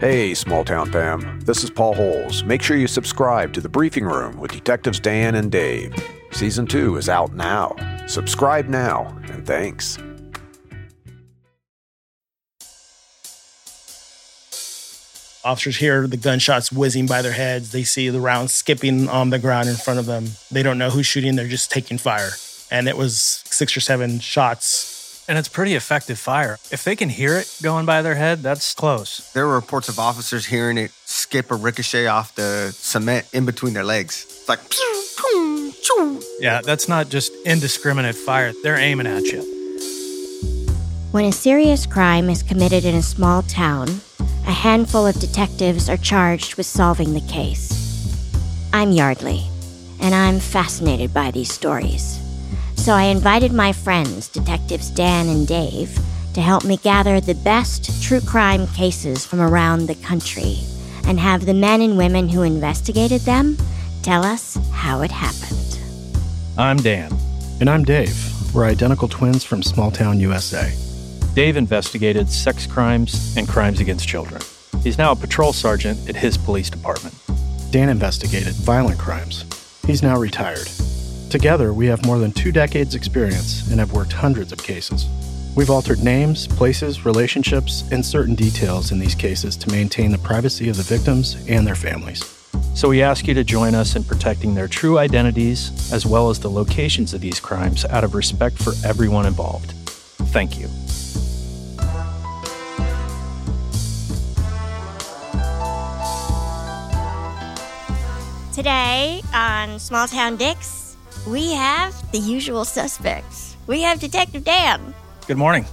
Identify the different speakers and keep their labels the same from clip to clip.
Speaker 1: Hey, small town fam. This is Paul Holes. Make sure you subscribe to the Briefing Room with Detectives Dan and Dave. Season 2 is out now. Subscribe now, and thanks.
Speaker 2: Officers hear the gunshots whizzing by their heads. They see the rounds skipping on the ground in front of them. They don't know who's shooting, they're just taking fire. And it was six or seven shots
Speaker 3: and it's pretty effective fire. If they can hear it going by their head, that's close.
Speaker 4: There were reports of officers hearing it skip or ricochet off the cement in between their legs. It's like,
Speaker 3: yeah, that's not just indiscriminate fire. They're aiming at you.
Speaker 5: When a serious crime is committed in a small town, a handful of detectives are charged with solving the case. I'm Yardley, and I'm fascinated by these stories. So I invited my friends, Detectives Dan and Dave, to help me gather the best true crime cases from around the country and have the men and women who investigated them tell us how it happened.
Speaker 3: I'm Dan.
Speaker 6: And I'm Dave. We're identical twins from small town USA.
Speaker 3: Dave investigated sex crimes and crimes against children. He's now a patrol sergeant at his police department.
Speaker 6: Dan investigated violent crimes. He's now retired. Together, we have more than two decades' experience and have worked hundreds of cases. We've altered names, places, relationships, and certain details in these cases to maintain the privacy of the victims and their families.
Speaker 3: So we ask you to join us in protecting their true identities as well as the locations of these crimes out of respect for everyone involved. Thank you.
Speaker 5: Today on Small Town Dicks, we have the usual suspects. We have Detective Dan.
Speaker 3: Good morning.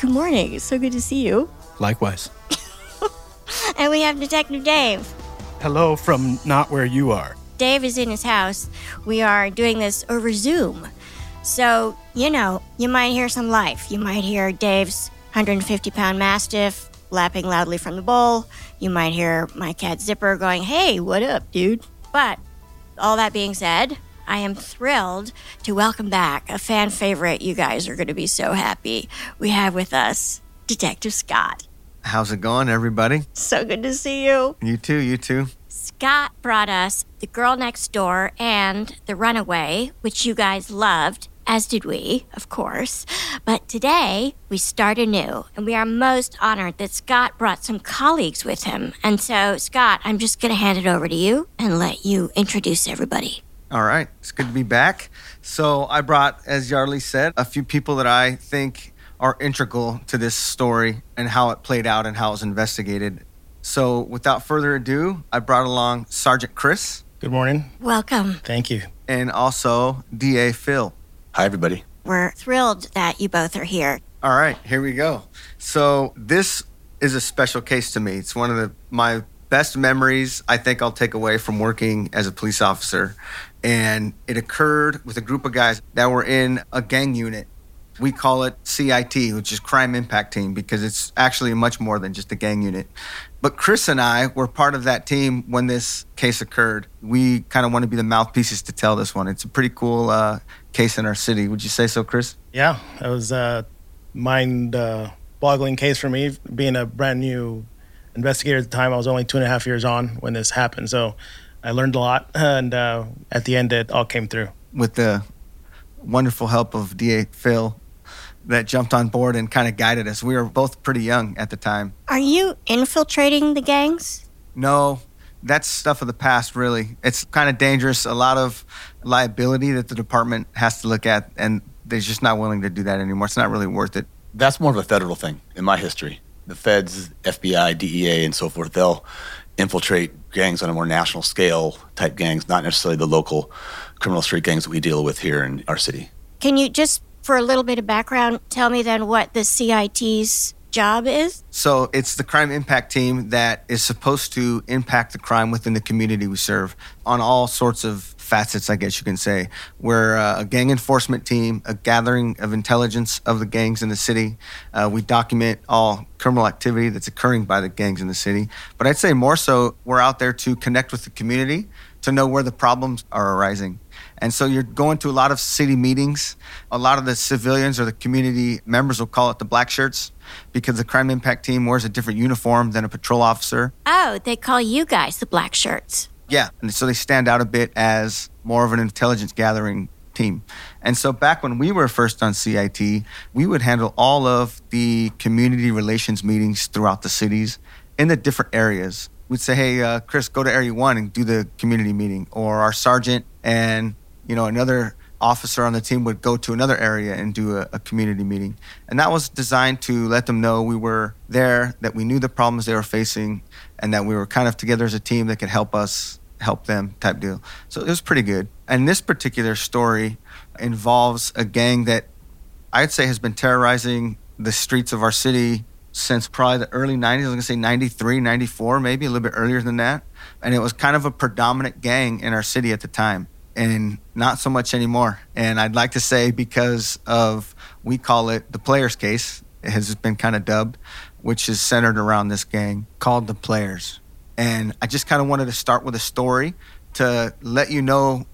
Speaker 5: Good morning. It's so good to see you.
Speaker 3: Likewise.
Speaker 5: and we have Detective Dave.
Speaker 6: Hello from not where you are.
Speaker 5: Dave is in his house. We are doing this over Zoom. So, you know, you might hear some life. You might hear Dave's 150 pound mastiff lapping loudly from the bowl. You might hear my cat Zipper going, Hey, what up, dude? But all that being said, I am thrilled to welcome back a fan favorite. You guys are going to be so happy. We have with us Detective Scott.
Speaker 4: How's it going, everybody?
Speaker 5: So good to see you.
Speaker 4: You too, you too.
Speaker 5: Scott brought us The Girl Next Door and The Runaway, which you guys loved, as did we, of course. But today, we start anew, and we are most honored that Scott brought some colleagues with him. And so, Scott, I'm just going to hand it over to you and let you introduce everybody.
Speaker 4: All right, it's good to be back. So I brought, as Yardley said, a few people that I think are integral to this story and how it played out and how it was investigated. So without further ado, I brought along Sergeant Chris.
Speaker 2: Good morning.
Speaker 5: Welcome.
Speaker 2: Thank you.
Speaker 4: And also DA Phil.
Speaker 7: Hi, everybody.
Speaker 5: We're thrilled that you both are here.
Speaker 4: All right, here we go. So this is a special case to me. It's one of the my best memories I think I'll take away from working as a police officer and it occurred with a group of guys that were in a gang unit. We call it CIT, which is Crime Impact Team, because it's actually much more than just a gang unit. But Chris and I were part of that team when this case occurred. We kind of want to be the mouthpieces to tell this one. It's a pretty cool uh, case in our city. Would you say so, Chris?
Speaker 2: Yeah, it was a mind uh, boggling case for me, being a brand new investigator at the time. I was only two and a half years on when this happened. So I learned a lot, and uh, at the end, it all came through.
Speaker 4: With the wonderful help of DA Phil, that jumped on board and kind of guided us. We were both pretty young at the time.
Speaker 5: Are you infiltrating the gangs?
Speaker 4: No, that's stuff of the past, really. It's kind of dangerous, a lot of liability that the department has to look at, and they're just not willing to do that anymore. It's not really worth it.
Speaker 7: That's more of a federal thing in my history. The feds, FBI, DEA, and so forth, they'll infiltrate gangs on a more national scale type gangs, not necessarily the local criminal street gangs that we deal with here in our city.
Speaker 5: Can you just, for a little bit of background, tell me then what the CIT's job is?
Speaker 4: So it's the crime impact team that is supposed to impact the crime within the community we serve on all sorts of facets, I guess you can say. We're uh, a gang enforcement team, a gathering of intelligence of the gangs in the city. Uh, we document all criminal activity that's occurring by the gangs in the city. But I'd say more so, we're out there to connect with the community to know where the problems are arising. And so you're going to a lot of city meetings. A lot of the civilians or the community members will call it the black shirts because the crime impact team wears a different uniform than a patrol officer.
Speaker 5: Oh, they call you guys the black shirts.
Speaker 4: Yeah. And so they stand out a bit as more of an intelligence gathering team. And so back when we were first on CIT, we would handle all of the community relations meetings throughout the cities in the different areas. We'd say, hey, uh, Chris, go to area one and do the community meeting. Or our sergeant and, you know, another officer on the team would go to another area and do a, a, community meeting. And that was designed to let them know we were there, that we knew the problems they were facing, and that we were kind of together as a team that could help us help them type deal. So it was pretty good. And this particular story involves a gang that I'd say has been terrorizing the streets of our city since probably the early 90s. I was going to say 93, 94, maybe a little bit earlier than that. And it was kind of a predominant gang in our city at the time and not so much anymore. And I'd like to say because of, we call it the players case, it has been kind of dubbed, which is centered around this gang called the players. And I just kind of wanted to start with a story to let you know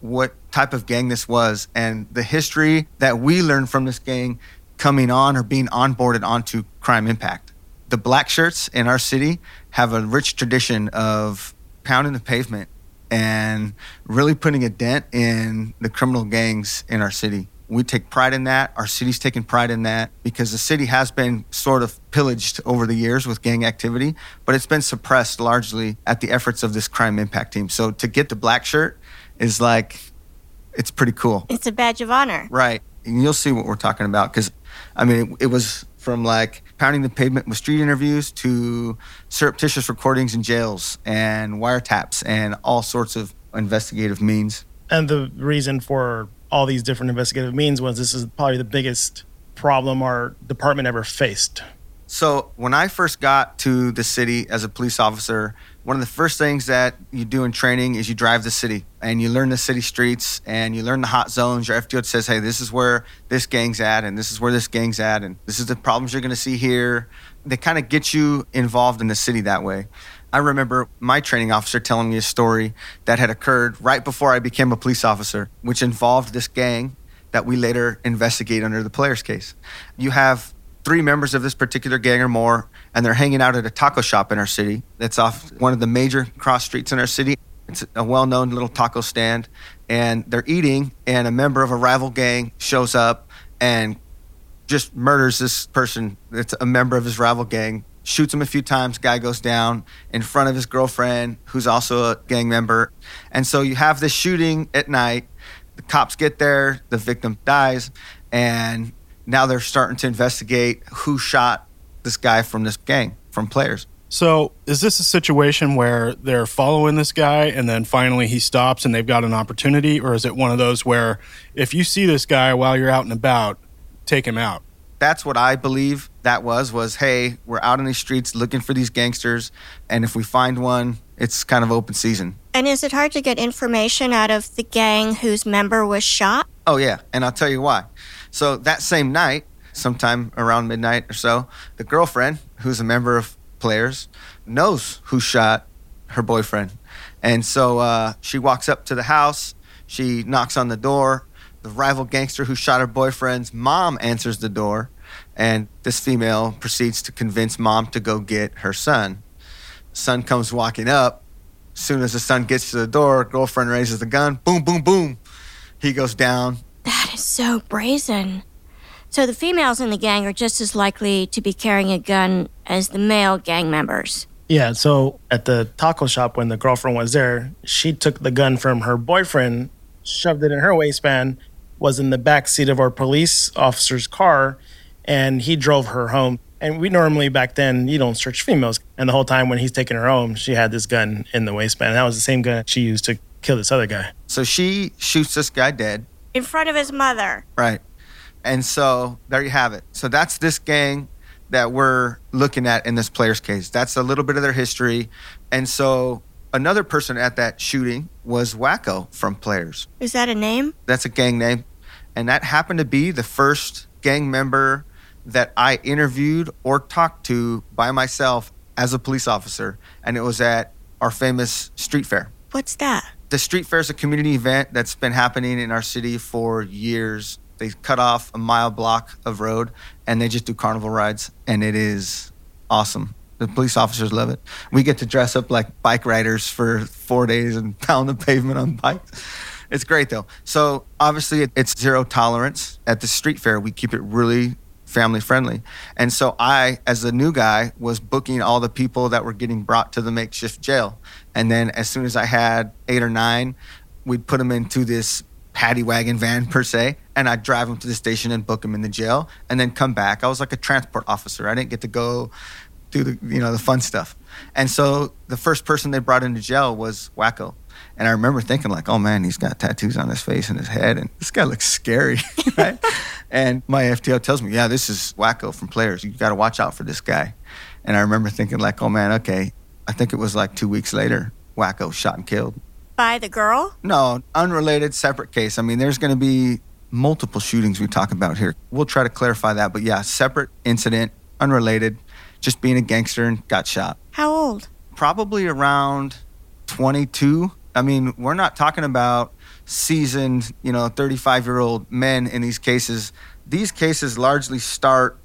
Speaker 4: what type of gang this was and the history that we learned from this gang coming on or being onboarded onto Crime Impact. The black shirts in our city have a rich tradition of pounding the pavement and really putting a dent in the criminal gangs in our city. We take pride in that. Our city's taking pride in that because the city has been sort of pillaged over the years with gang activity, but it's been suppressed largely at the efforts of this crime impact team. So to get the black shirt is like, it's pretty cool.
Speaker 5: It's a badge of honor.
Speaker 4: Right. And you'll see what we're talking about because, I mean, it, it was from like pounding the pavement with street interviews to surreptitious recordings in jails and wiretaps and all sorts of investigative means.
Speaker 2: And the reason for all these different investigative means was this is probably the biggest problem our department ever faced.
Speaker 4: So, when I first got to the city as a police officer, one of the first things that you do in training is you drive the city and you learn the city streets and you learn the hot zones. Your FTO says, hey, this is where this gang's at and this is where this gang's at and this is the problems you're going to see here. They kind of get you involved in the city that way. I remember my training officer telling me a story that had occurred right before I became a police officer, which involved this gang that we later investigate under the players case. You have three members of this particular gang or more, and they're hanging out at a taco shop in our city. That's off one of the major cross streets in our city. It's a well known little taco stand, and they're eating, and a member of a rival gang shows up and just murders this person. It's a member of his rival gang, shoots him a few times. Guy goes down in front of his girlfriend, who's also a gang member. And so you have this shooting at night. The cops get there, the victim dies, and now they're starting to investigate who shot this guy from this gang, from players.
Speaker 6: So, is this a situation where they're following this guy and then finally he stops and they've got an opportunity? Or is it one of those where if you see this guy while you're out and about, take him out?
Speaker 4: That's what I believe that was was hey, we're out in these streets looking for these gangsters and if we find one, it's kind of open season.
Speaker 5: And is it hard to get information out of the gang whose member was shot?
Speaker 4: Oh yeah, and I'll tell you why. So that same night, sometime around midnight or so, the girlfriend, who's a member of Players, knows who shot her boyfriend. And so uh, she walks up to the house. She knocks on the door. The rival gangster who shot her boyfriend's mom answers the door. And this female proceeds to convince mom to go get her son. Son comes walking up. Soon as the son gets to the door, girlfriend raises the gun. Boom, boom, boom. He goes down.
Speaker 5: That is so brazen. So the females in the gang are just as likely to be carrying a gun as the male gang members.
Speaker 2: Yeah, so at the taco shop when the girlfriend was there, she took the gun from her boyfriend, shoved it in her waistband, was in the back seat of our police officer's car, and he drove her home. And we normally back then you don't search females. And the whole time when he's taking her home, she had this gun in the waistband. That was the same gun she used to kill this other guy.
Speaker 4: So she shoots this guy dead
Speaker 5: in front of his mother.
Speaker 4: Right. And so there you have it. So that's this gang that we're looking at in this player's case. That's a little bit of their history. And so another person at that shooting was Wacko from Players.
Speaker 5: Is that a name?
Speaker 4: That's a gang name. And that happened to be the first gang member that I interviewed or talked to by myself as a police officer. And it was at our famous street fair
Speaker 5: What's that?
Speaker 4: The street fair is a community event that's been happening in our city for years. They cut off a mile block of road and they just do carnival rides, and it is awesome. The police officers love it. We get to dress up like bike riders for four days and pound the pavement on bikes. It's great though. So obviously, it's zero tolerance at the street fair. We keep it really family friendly. And so I, as a new guy, was booking all the people that were getting brought to the makeshift jail. And then as soon as I had eight or nine, we'd put them into this paddy wagon van per se, and I'd drive them to the station and book them in the jail, and then come back. I was like a transport officer. I didn't get to go do the you know the fun stuff. And so the first person they brought into jail was Wacko. And I remember thinking like, oh man, he's got tattoos on his face and his head, and this guy looks scary, right? and my FTO tells me, yeah, this is Wacko from Players. You got to watch out for this guy. And I remember thinking like, oh man, okay. I think it was like two weeks later, Wacko shot and killed.
Speaker 5: By the girl?
Speaker 4: No, unrelated, separate case. I mean, there's going to be multiple shootings we talk about here. We'll try to clarify that, but yeah, separate incident, unrelated, just being a gangster and got shot.
Speaker 5: How old?
Speaker 4: Probably around 22. I mean, we're not talking about seasoned, you know, 35 year old men in these cases. These cases largely start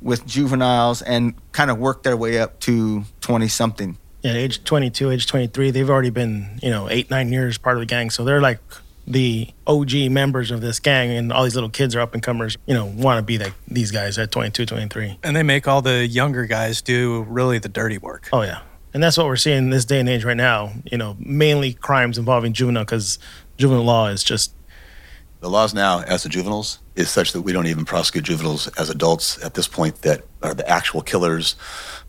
Speaker 4: with juveniles and kind of work their way up to 20 something.
Speaker 2: Yeah, age 22, age 23, they've already been, you know, eight, nine years part of the gang. So they're like the OG members of this gang, and all these little kids are up and comers, you know, want to be like these guys at 22, 23.
Speaker 3: And they make all the younger guys do really the dirty work.
Speaker 2: Oh, yeah. And that's what we're seeing in this day and age right now, you know, mainly crimes involving juvenile because juvenile law is just.
Speaker 7: The laws now, as to juveniles, is such that we don't even prosecute juveniles as adults at this point that are the actual killers,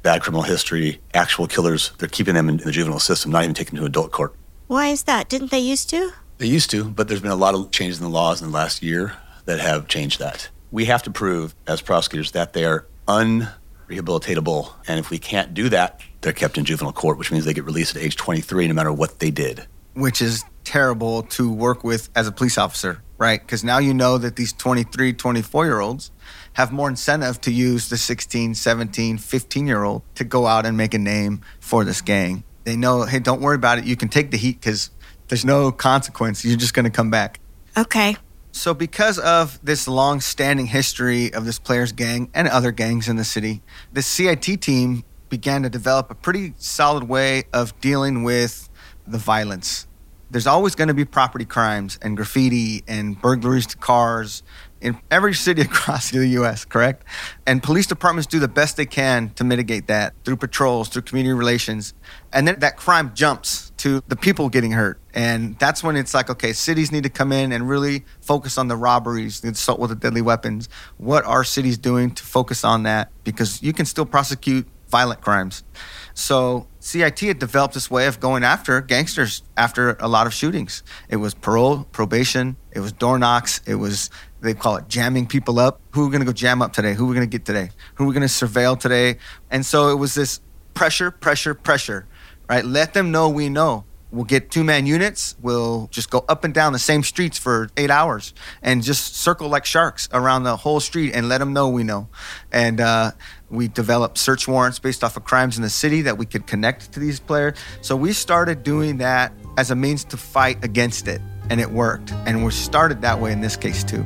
Speaker 7: bad criminal history, actual killers. They're keeping them in the juvenile system, not even taking them to adult court.
Speaker 5: Why is that? Didn't they used to?
Speaker 7: They used to, but there's been a lot of changes in the laws in the last year that have changed that. We have to prove, as prosecutors, that they are unrehabilitatable. And if we can't do that, they're kept in juvenile court, which means they get released at age 23 no matter what they did.
Speaker 4: Which is terrible to work with as a police officer, right? Because now you know that these 23, 24 year olds have more incentive to use the 16, 17, 15 year old to go out and make a name for this gang. They know, hey, don't worry about it. You can take the heat because there's no consequence. You're just going to come back.
Speaker 5: Okay.
Speaker 4: So, because of this long standing history of this players' gang and other gangs in the city, the CIT team began to develop a pretty solid way of dealing with the violence. There's always going to be property crimes and graffiti and burglaries to cars in every city across the US, correct? And police departments do the best they can to mitigate that through patrols, through community relations. And then that crime jumps to the people getting hurt. And that's when it's like, okay, cities need to come in and really focus on the robberies, the assault with the deadly weapons. What are cities doing to focus on that? Because you can still prosecute violent crimes. So CIT had developed this way of going after gangsters after a lot of shootings. It was parole, probation, it was door knocks, it was they call it jamming people up. Who are we gonna go jam up today? Who are we gonna get today? Who are we gonna surveil today? And so it was this pressure, pressure, pressure, right? Let them know we know. We'll get two man units. We'll just go up and down the same streets for eight hours and just circle like sharks around the whole street and let them know we know. And uh, we developed search warrants based off of crimes in the city that we could connect to these players. So we started doing that as a means to fight against it, and it worked. And we started that way in this case too.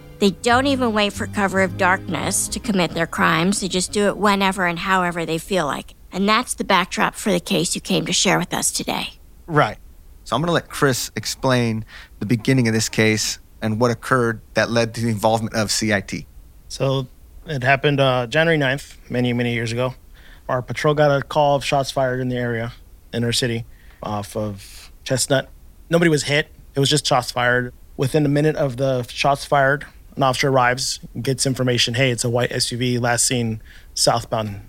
Speaker 5: They don't even wait for cover of darkness to commit their crimes. They just do it whenever and however they feel like. And that's the backdrop for the case you came to share with us today.
Speaker 2: Right.
Speaker 4: So I'm going to let Chris explain the beginning of this case and what occurred that led to the involvement of CIT.
Speaker 2: So it happened uh, January 9th, many, many years ago. Our patrol got a call of shots fired in the area in our city off of Chestnut. Nobody was hit. It was just shots fired. Within a minute of the shots fired, an officer arrives, gets information. Hey, it's a white SUV last seen southbound.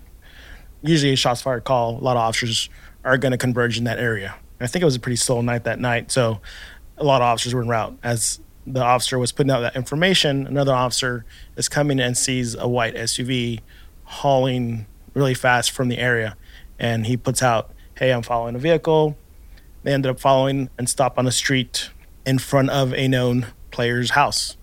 Speaker 2: Usually, a shots fired call. A lot of officers are going to converge in that area. I think it was a pretty slow night that night, so a lot of officers were en route. As the officer was putting out that information, another officer is coming and sees a white SUV hauling really fast from the area, and he puts out, "Hey, I'm following a vehicle." They ended up following and stop on a street in front of a known player's house.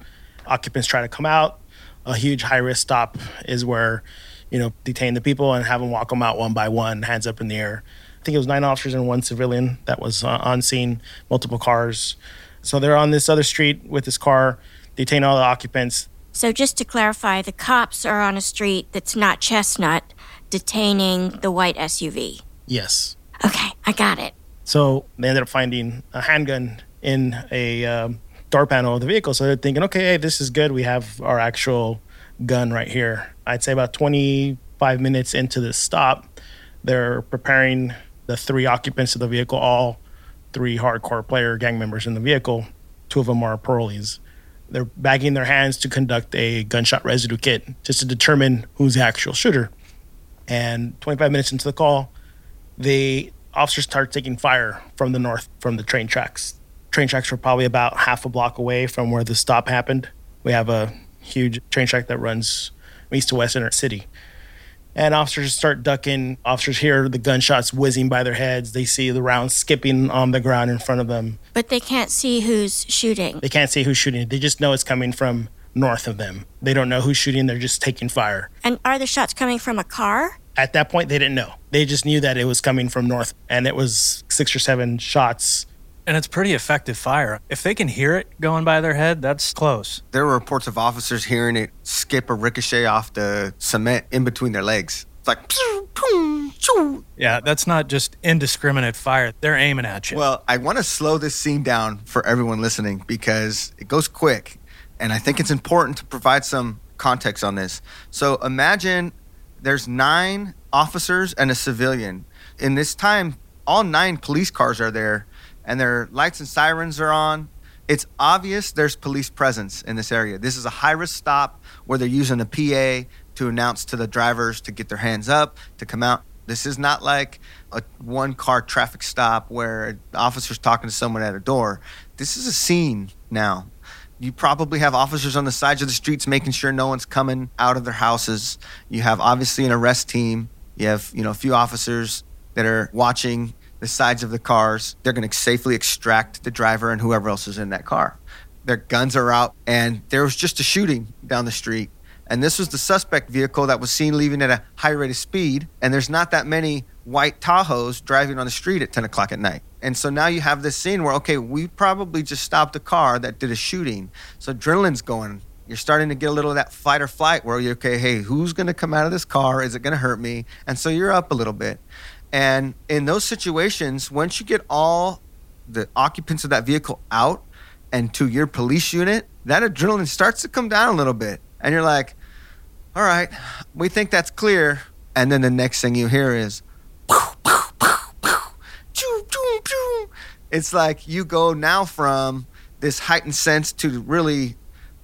Speaker 2: Occupants try to come out. A huge high risk stop is where, you know, detain the people and have them walk them out one by one, hands up in the air. I think it was nine officers and one civilian that was uh, on scene, multiple cars. So they're on this other street with this car, detain all the occupants.
Speaker 5: So, just to clarify, the cops are on a street that's not Chestnut, detaining the white SUV.
Speaker 2: Yes.
Speaker 5: Okay, I got it.
Speaker 2: So they ended up finding a handgun in a um, door panel of the vehicle. So they're thinking, okay, hey, this is good. We have our actual gun right here. I'd say about 25 minutes into this stop, they're preparing the three occupants of the vehicle, all three hardcore player gang members in the vehicle. Two of them are parolees. They're bagging their hands to conduct a gunshot residue kit just to determine who's the actual shooter. And 25 minutes into the call, the officers started taking fire from the north from the train tracks. Train tracks were probably about half a block away from where the stop happened. We have a huge train track that runs east to west in our city. And officers start ducking. Officers hear the gunshots whizzing by their heads. They see the rounds skipping on the ground in front of them.
Speaker 5: But they can't see who's shooting.
Speaker 2: They can't see who's shooting. They just know it's coming from north of them. They don't know who's shooting. They're just taking fire.
Speaker 5: And are the shots coming from a car?
Speaker 2: At that point, they didn't know. They just knew that it was coming from north, and it was six or seven shots.
Speaker 3: And it's pretty effective fire. If they can hear it going by their head, that's close.
Speaker 4: There were reports of officers hearing it skip or ricochet off the cement in between their legs. It's like, pew, pew, pew.
Speaker 3: Yeah, that's not just indiscriminate fire. They're aiming at you.
Speaker 4: Well, I want to slow this scene down for everyone listening because it goes quick. And I think it's important to provide some context on this. So imagine there's nine officers and a civilian. In this time, all nine police cars are there and their lights and sirens are on. It's obvious there's police presence in this area. This is a high risk stop where they're using a PA to announce to the drivers to get their hands up, to come out. This is not like a one car traffic stop where an officer's talking to someone at a door. This is a scene now. You probably have officers on the sides of the streets making sure no one's coming out of their houses. You have obviously an arrest team. You have, you know, a few officers that are watching the sides of the cars. They're going to safely extract the driver and whoever else is in that car. Their guns are out, and there was just a shooting down the street. And this was the suspect vehicle that was seen leaving at a high rate of speed. And there's not that many white Tahoes driving on the street at 10 o'clock at night. And so now you have this scene where, okay, we probably just stopped a car that did a shooting. So adrenaline's going. You're starting to get a little of that fight or flight where you're, okay, hey, who's going to come out of this car? Is it going to hurt me? And so you're up a little bit. And in those situations, once you get all the occupants of that vehicle out and to your police unit, that adrenaline starts to come down a little bit. And you're like, all right, we think that's clear. And then the next thing you hear is, it's like you go now from this heightened sense to really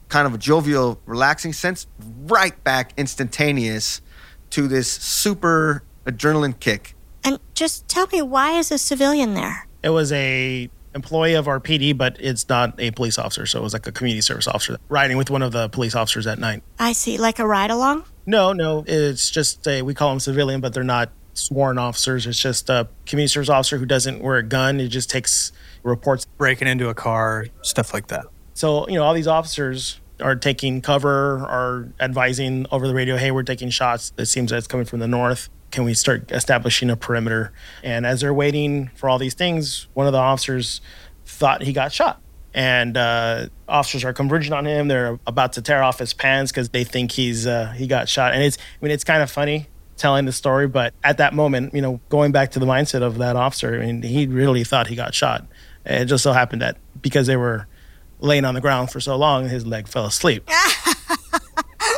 Speaker 4: kind of a jovial, relaxing sense, right back instantaneous to this super adrenaline kick.
Speaker 5: And just tell me, why is a civilian there?
Speaker 2: It was a employee of our PD, but it's not a police officer. So it was like a community service officer riding with one of the police officers at night.
Speaker 5: I see, like a ride along?
Speaker 2: No, no, it's just a, we call them civilian, but they're not sworn officers. It's just a community service officer who doesn't wear a gun. It just takes reports.
Speaker 3: Breaking into a car, stuff like that.
Speaker 2: So, you know, all these officers are taking cover, are advising over the radio, hey, we're taking shots. It seems that it's coming from the north. Can we start establishing a perimeter? And as they're waiting for all these things, one of the officers thought he got shot. And uh, officers are converging on him. They're about to tear off his pants because they think he's uh, he got shot. And it's I mean it's kind of funny telling the story, but at that moment, you know, going back to the mindset of that officer, I mean, he really thought he got shot. It just so happened that because they were laying on the ground for so long, his leg fell asleep.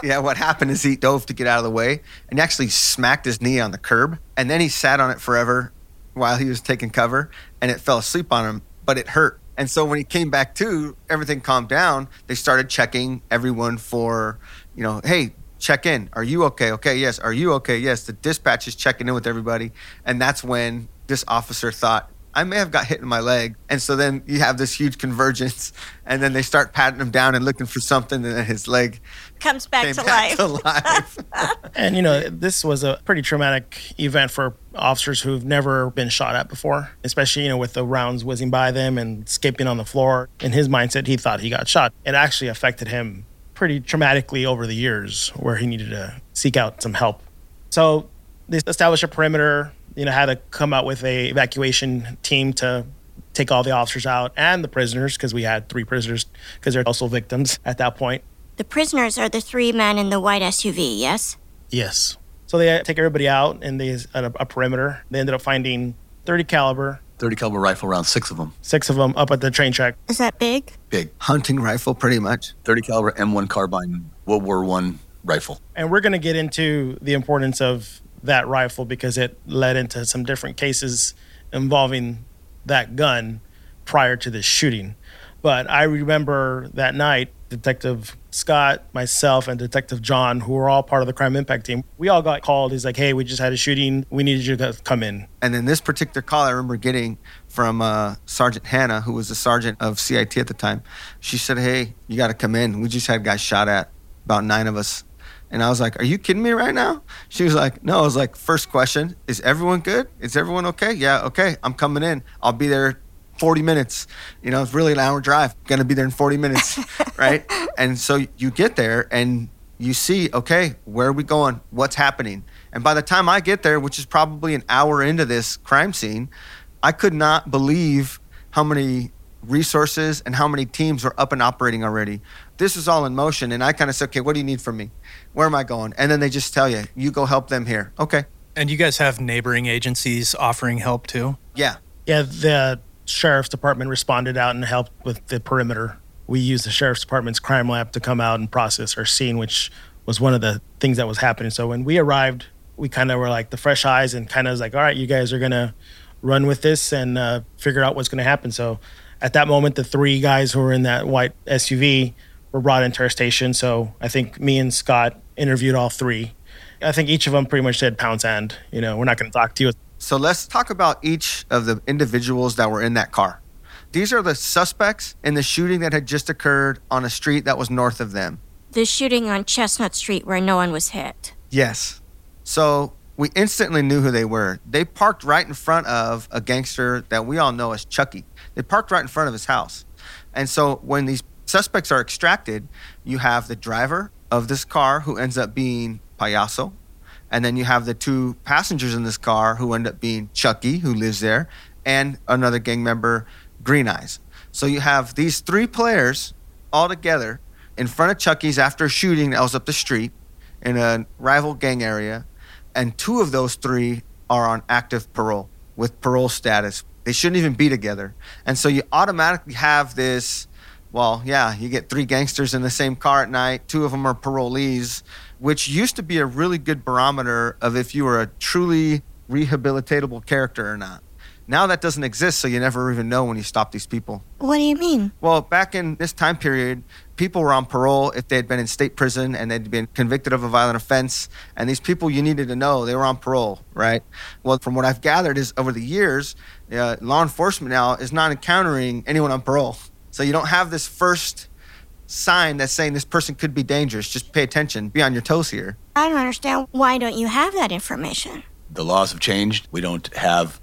Speaker 4: yeah, what happened is he dove to get out of the way and he actually smacked his knee on the curb. And then he sat on it forever while he was taking cover and it fell asleep on him, but it hurt. And so when he came back to, everything calmed down. They started checking everyone for, you know, hey, check in. Are you okay? Okay, yes. Are you okay? Yes. The dispatch is checking in with everybody. And that's when this officer thought, I may have got hit in my leg. And so then you have this huge convergence, and then they start patting him down and looking for something, and then his leg
Speaker 5: Comes back
Speaker 4: came
Speaker 5: to
Speaker 4: back
Speaker 5: life.
Speaker 4: to life.
Speaker 2: And you know, this was a pretty traumatic event for officers who've never been shot at before, especially you know with the rounds whizzing by them and escaping on the floor. In his mindset, he thought he got shot. It actually affected him pretty traumatically over the years, where he needed to seek out some help. So they established a perimeter. You know, had to come out with a evacuation team to take all the officers out and the prisoners because we had three prisoners because they're also victims at that point.
Speaker 5: The prisoners are the three men in the white SUV, yes?
Speaker 2: Yes. So they take everybody out and they at a, a perimeter. They ended up finding 30 caliber,
Speaker 7: 30 caliber rifle rounds, six of them.
Speaker 2: six of them up at the train track.
Speaker 5: Is that big?
Speaker 7: Big.
Speaker 4: Hunting rifle, pretty much.
Speaker 7: 30 caliber M1 carbine World War One rifle.
Speaker 2: And we're going to get into the importance of that rifle because it led into some different cases involving that gun prior to this shooting. But I remember that night, Detective Scott, myself, and Detective John, who were all part of the crime impact team, we all got called. He's like, hey, we just had a shooting. We needed you to come in.
Speaker 4: And then this particular call I remember getting from uh, Sergeant Hannah, who was the sergeant of CIT at the time. She said, Hey, you got to come in. We just had guys shot at, about nine of us. And I was like, Are you kidding me right now? She was like, No. I was like, First question, is everyone good? Is everyone okay? Yeah, okay. I'm coming in. I'll be there 40 minutes. You know, it's really an hour drive. Gonna be there in 40 minutes, right? And so you get there and you see, okay, where are we going? What's happening? And by the time I get there, which is probably an hour into this crime scene, I could not believe how many resources and how many teams were up and operating already. This is all in motion. And I kind of said, okay, what do you need from me? Where am I going? And then they just tell you, you go help them here. Okay.
Speaker 3: And you guys have neighboring agencies offering help too?
Speaker 4: Yeah.
Speaker 2: Yeah, the sheriff's department responded out and helped with the perimeter. We used the sheriff's department's crime lab to come out and process our scene, which was one of the things that was happening. So when we arrived, we kind of were like the fresh eyes and kind of was like, all right, you guys are gonna run with this and uh, figure out what's gonna happen. So at that moment, the three guys who were in that white SUV were brought into our station. So I think me and Scott interviewed all three. I think each of them pretty much said pound sand. You know, we're not gonna talk to you.
Speaker 4: So let's talk about each of the individuals that were in that car. These are the suspects in the shooting that had just occurred on a street that was north of them.
Speaker 5: The shooting on Chestnut Street where no one was hit.
Speaker 4: Yes. So we instantly knew who they were. They parked right in front of a gangster that we all know as Chucky. They parked right in front of his house. And so when these suspects are extracted, you have the driver of this car who ends up being Payaso. And then you have the two passengers in this car who end up being Chucky, who lives there, and another gang member, Green Eyes. So you have these three players all together in front of Chucky's after a shooting that was up the street in a rival gang area. And two of those three are on active parole with parole status. They shouldn't even be together. And so you automatically have this Well, yeah, you get three gangsters in the same car at night. Two of them are parolees, which used to be a really good barometer of if you were a truly rehabilitatable character or not. Now that doesn't exist, so you never even know when you stop these people.
Speaker 5: What do you mean?
Speaker 4: Well, back in this time period, people were on parole if they had been in state prison and they'd been convicted of a violent offense. And these people you needed to know they were on parole, right? Well, from what I've gathered is over the years, uh, law enforcement now is not encountering anyone on parole. So you don't have this first sign that's saying this person could be dangerous. Just pay attention, be on your toes here.
Speaker 5: I don't understand. Why don't you have that information?
Speaker 7: The laws have changed. We don't have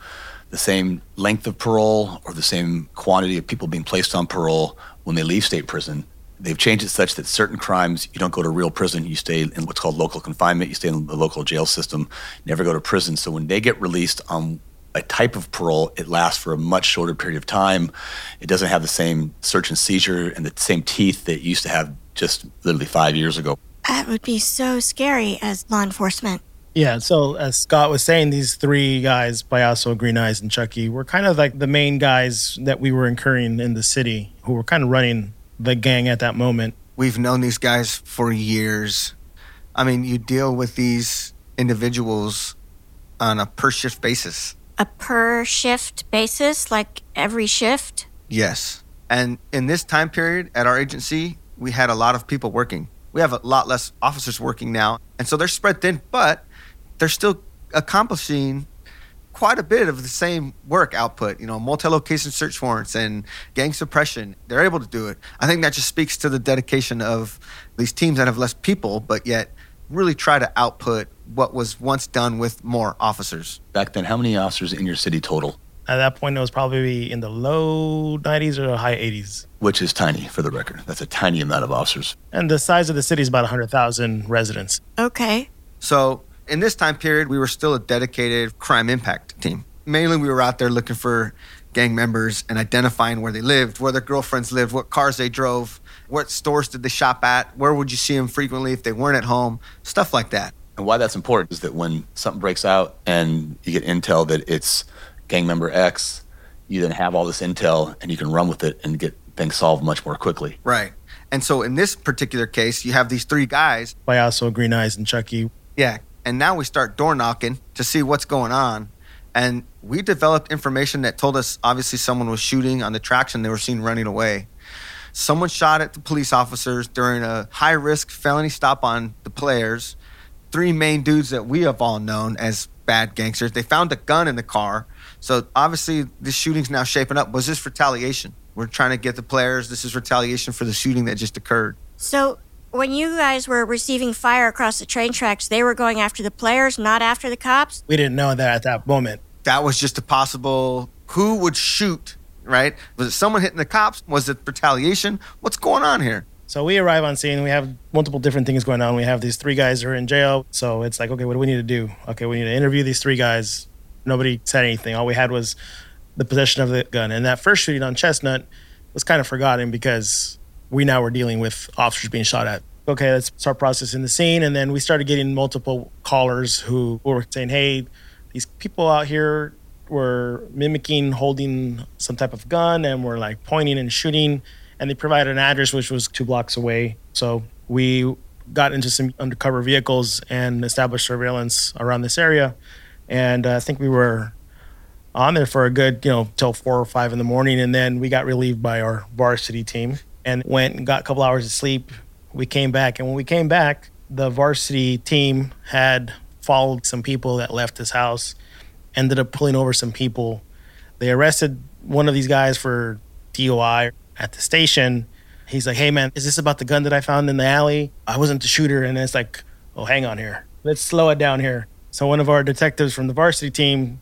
Speaker 7: the same length of parole or the same quantity of people being placed on parole when they leave state prison. They've changed it such that certain crimes, you don't go to real prison, you stay in what's called local confinement, you stay in the local jail system, never go to prison. So when they get released on a type of parole, it lasts for a much shorter period of time. It doesn't have the same search and seizure and the same teeth that it used to have just literally five years ago.
Speaker 5: That would be so scary as law enforcement.
Speaker 2: Yeah, so as Scott was saying, these three guys, Payaso, Green Eyes, and Chucky, were kind of like the main guys that we were incurring in the city who were kind of running the gang at that moment.
Speaker 4: We've known these guys for years. I mean, you deal with these individuals on a per shift basis.
Speaker 5: A per shift basis, like every shift?
Speaker 4: Yes. And in this time period at our agency, we had a lot of people working. We have a lot less officers working now. And so they're spread thin, but they're still accomplishing quite a bit of the same work output, you know, multi-location search warrants and gang suppression. They're able to do it. I think that just speaks to the dedication of these teams that have less people, but yet really try to output what was once done with more officers.
Speaker 7: Back then, how many officers in your city total?
Speaker 2: At that point, it was probably in the low 90s or high 80s.
Speaker 7: Which is tiny for the record. That's a tiny amount of officers.
Speaker 2: And the size of the city is about 100,000 residents.
Speaker 5: Okay.
Speaker 4: So in this time period, we were still a dedicated crime impact team. Mainly, we were out there looking for gang members and identifying where they lived, where their girlfriends lived, what cars they drove, what stores did they shop at, where would you see them frequently if they weren't at home, stuff like that.
Speaker 7: And why that's important is that when something breaks out and you get intel that it's gang member X, you then have all this intel and you can run with it and get things solved much more quickly.
Speaker 4: Right. And so in this particular case, you have these three guys.
Speaker 2: Payaso, Green Eyes, and Chucky.
Speaker 4: Yeah. And now we start door knocking to see what's going on. And we developed information that told us obviously someone was shooting on the tracks and they were seen running away. Someone shot at the police officers during a high risk felony stop on the players. Three main dudes that we have all known as bad gangsters. They found a gun in the car. So obviously, this shooting's now shaping up. Was this retaliation? We're trying to get the players. This is retaliation for the shooting that just occurred.
Speaker 5: So when you guys were receiving fire across the train tracks, they were going after the players, not after the cops?
Speaker 2: We didn't know that at that moment.
Speaker 4: That was just a possible who would shoot, right? Was it someone hitting the cops? Was it retaliation? What's going on here?
Speaker 2: So we arrive on scene. We have multiple different things going on. We have these three guys who are in jail. So it's like, okay, what do we need to do? Okay, we need to interview these three guys. Nobody said anything. All we had was the possession of the gun. And that first shooting on Chestnut was kind of forgotten because we now were dealing with officers being shot at. Okay, let's start processing the scene. And then we started getting multiple callers who were saying, hey, these people out here were mimicking holding some type of gun and were like pointing and shooting. And they provided an address which was two blocks away. So we got into some undercover vehicles and established surveillance around this area. And uh, I think we were on there for a good, you know, till four or five in the morning. And then we got relieved by our varsity team and went and got a couple hours of sleep. We came back. And when we came back, the varsity team had followed some people that left this house, ended up pulling over some people. They arrested one of these guys for DOI at the station. He's like, hey, man, is this about the gun that I found in the alley? I wasn't the shooter. And it's like, oh, hang on here. Let's slow it down here. So one of our detectives from the varsity team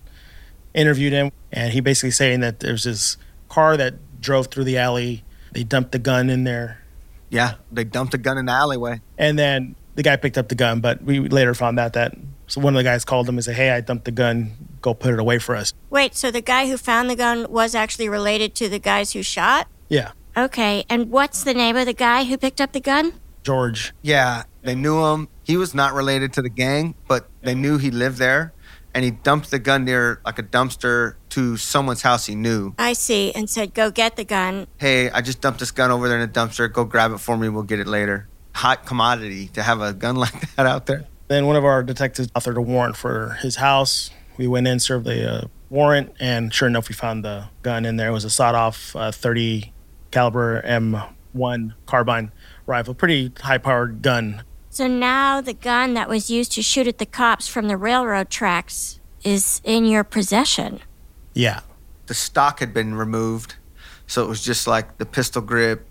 Speaker 2: interviewed him, and he basically saying that there's this car that drove through the alley. They dumped the gun in there.
Speaker 4: Yeah, they dumped a gun in the alleyway.
Speaker 2: And then the guy picked up the gun, but we later found out that so one of the guys called him and said, "Hey, I dumped the gun. Go put it away for us."
Speaker 5: Wait, so the guy who found the gun was actually related to the guys who shot?
Speaker 2: Yeah,
Speaker 5: Okay, and what's the name of the guy who picked up the gun?
Speaker 2: George.
Speaker 4: Yeah, they knew him. He was not related to the gang, but they knew he lived there. and he dumped the gun near like a dumpster to someone's house he knew.
Speaker 5: I see, and said, go get the gun.
Speaker 4: Hey, I just dumped this gun over there in a dumpster. Go grab it for me. We'll get it later. Hot commodity to have a gun like that out there.
Speaker 2: Then one of our detectives authored a warrant for his house. We went in, served the uh, warrant, and sure enough, we found the gun in there. It was a sawed-off uh, 30 caliber M1 carbine rifle, pretty high-powered gun.
Speaker 5: So now the gun that was used to shoot at the cops from the railroad tracks is in your possession.
Speaker 2: Yeah.
Speaker 4: The stock had been removed, so it was just like the pistol grip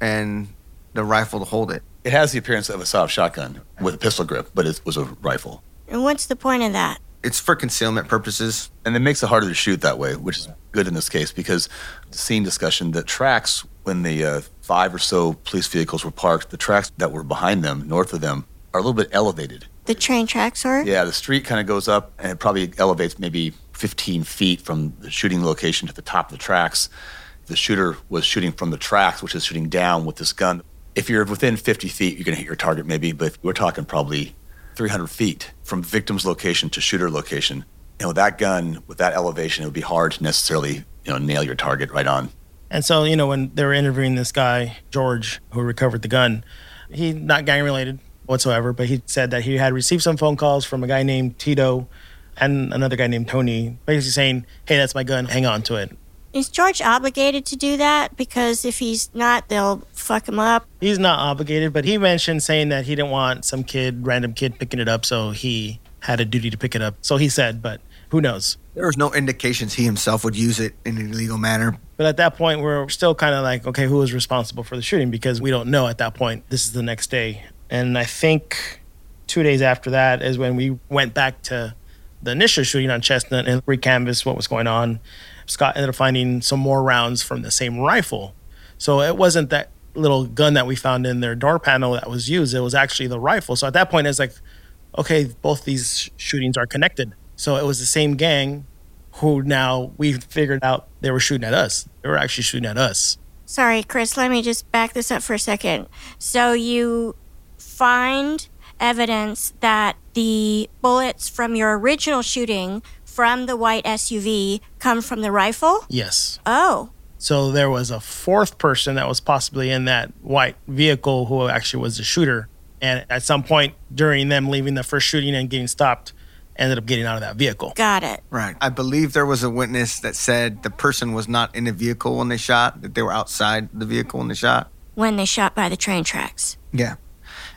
Speaker 4: and the rifle to hold it.
Speaker 7: It has the appearance of a soft shotgun with a pistol grip, but it was a rifle.
Speaker 5: And what's the point of that?
Speaker 4: It's for concealment purposes.
Speaker 7: And it makes it harder to shoot that way, which is good in this case because the scene discussion that tracks when the uh, five or so police vehicles were parked, the tracks that were behind them, north of them, are a little bit elevated.
Speaker 5: The train tracks are?
Speaker 7: Yeah, the street kind of goes up and it probably elevates maybe 15 feet from the shooting location to the top of the tracks. The shooter was shooting from the tracks, which is shooting down with this gun. If you're within 50 feet, you're going to hit your target maybe, but we're talking probably 300 feet from victim's location to shooter location. And with that gun, with that elevation, it would be hard to necessarily, you know, nail your target right on.
Speaker 2: And so, you know, when they were interviewing this guy, George, who recovered the gun, he not gang related whatsoever, but he said that he had received some phone calls from a guy named Tito and another guy named Tony, basically saying, Hey, that's my gun, hang on to it.
Speaker 5: Is George obligated to do that? Because if he's not, they'll fuck him up.
Speaker 2: He's not obligated, but he mentioned saying that he didn't want some kid, random kid, picking it up, so he had a duty to pick it up. So he said, but who knows?
Speaker 4: There was no indications he himself would use it in an illegal manner.
Speaker 2: But at that point, we're still kind of like, okay, who was responsible for the shooting? Because we don't know at that point. This is the next day. And I think two days after that is when we went back to the initial shooting on Chestnut and recanvassed what was going on. Scott ended up finding some more rounds from the same rifle. So it wasn't that little gun that we found in their door panel that was used. It was actually the rifle. So at that point, it's like, okay, both these shootings are connected. So it was the same gang who now we figured out they were shooting at us. They were actually shooting at us.
Speaker 5: Sorry, Chris, let me just back this up for a second. So you find evidence that the bullets from your original shooting from the white SUV come from the rifle?
Speaker 2: Yes.
Speaker 5: Oh.
Speaker 2: So there was a fourth person that was possibly in that white vehicle who actually was the shooter. And at some point during them leaving the first shooting and getting stopped, ended up getting out of that vehicle.
Speaker 5: Got it.
Speaker 4: Right. I believe there was a witness that said the person was not in the vehicle when they shot, that they were outside the vehicle when they shot.
Speaker 5: When they shot by the train tracks.
Speaker 4: Yeah.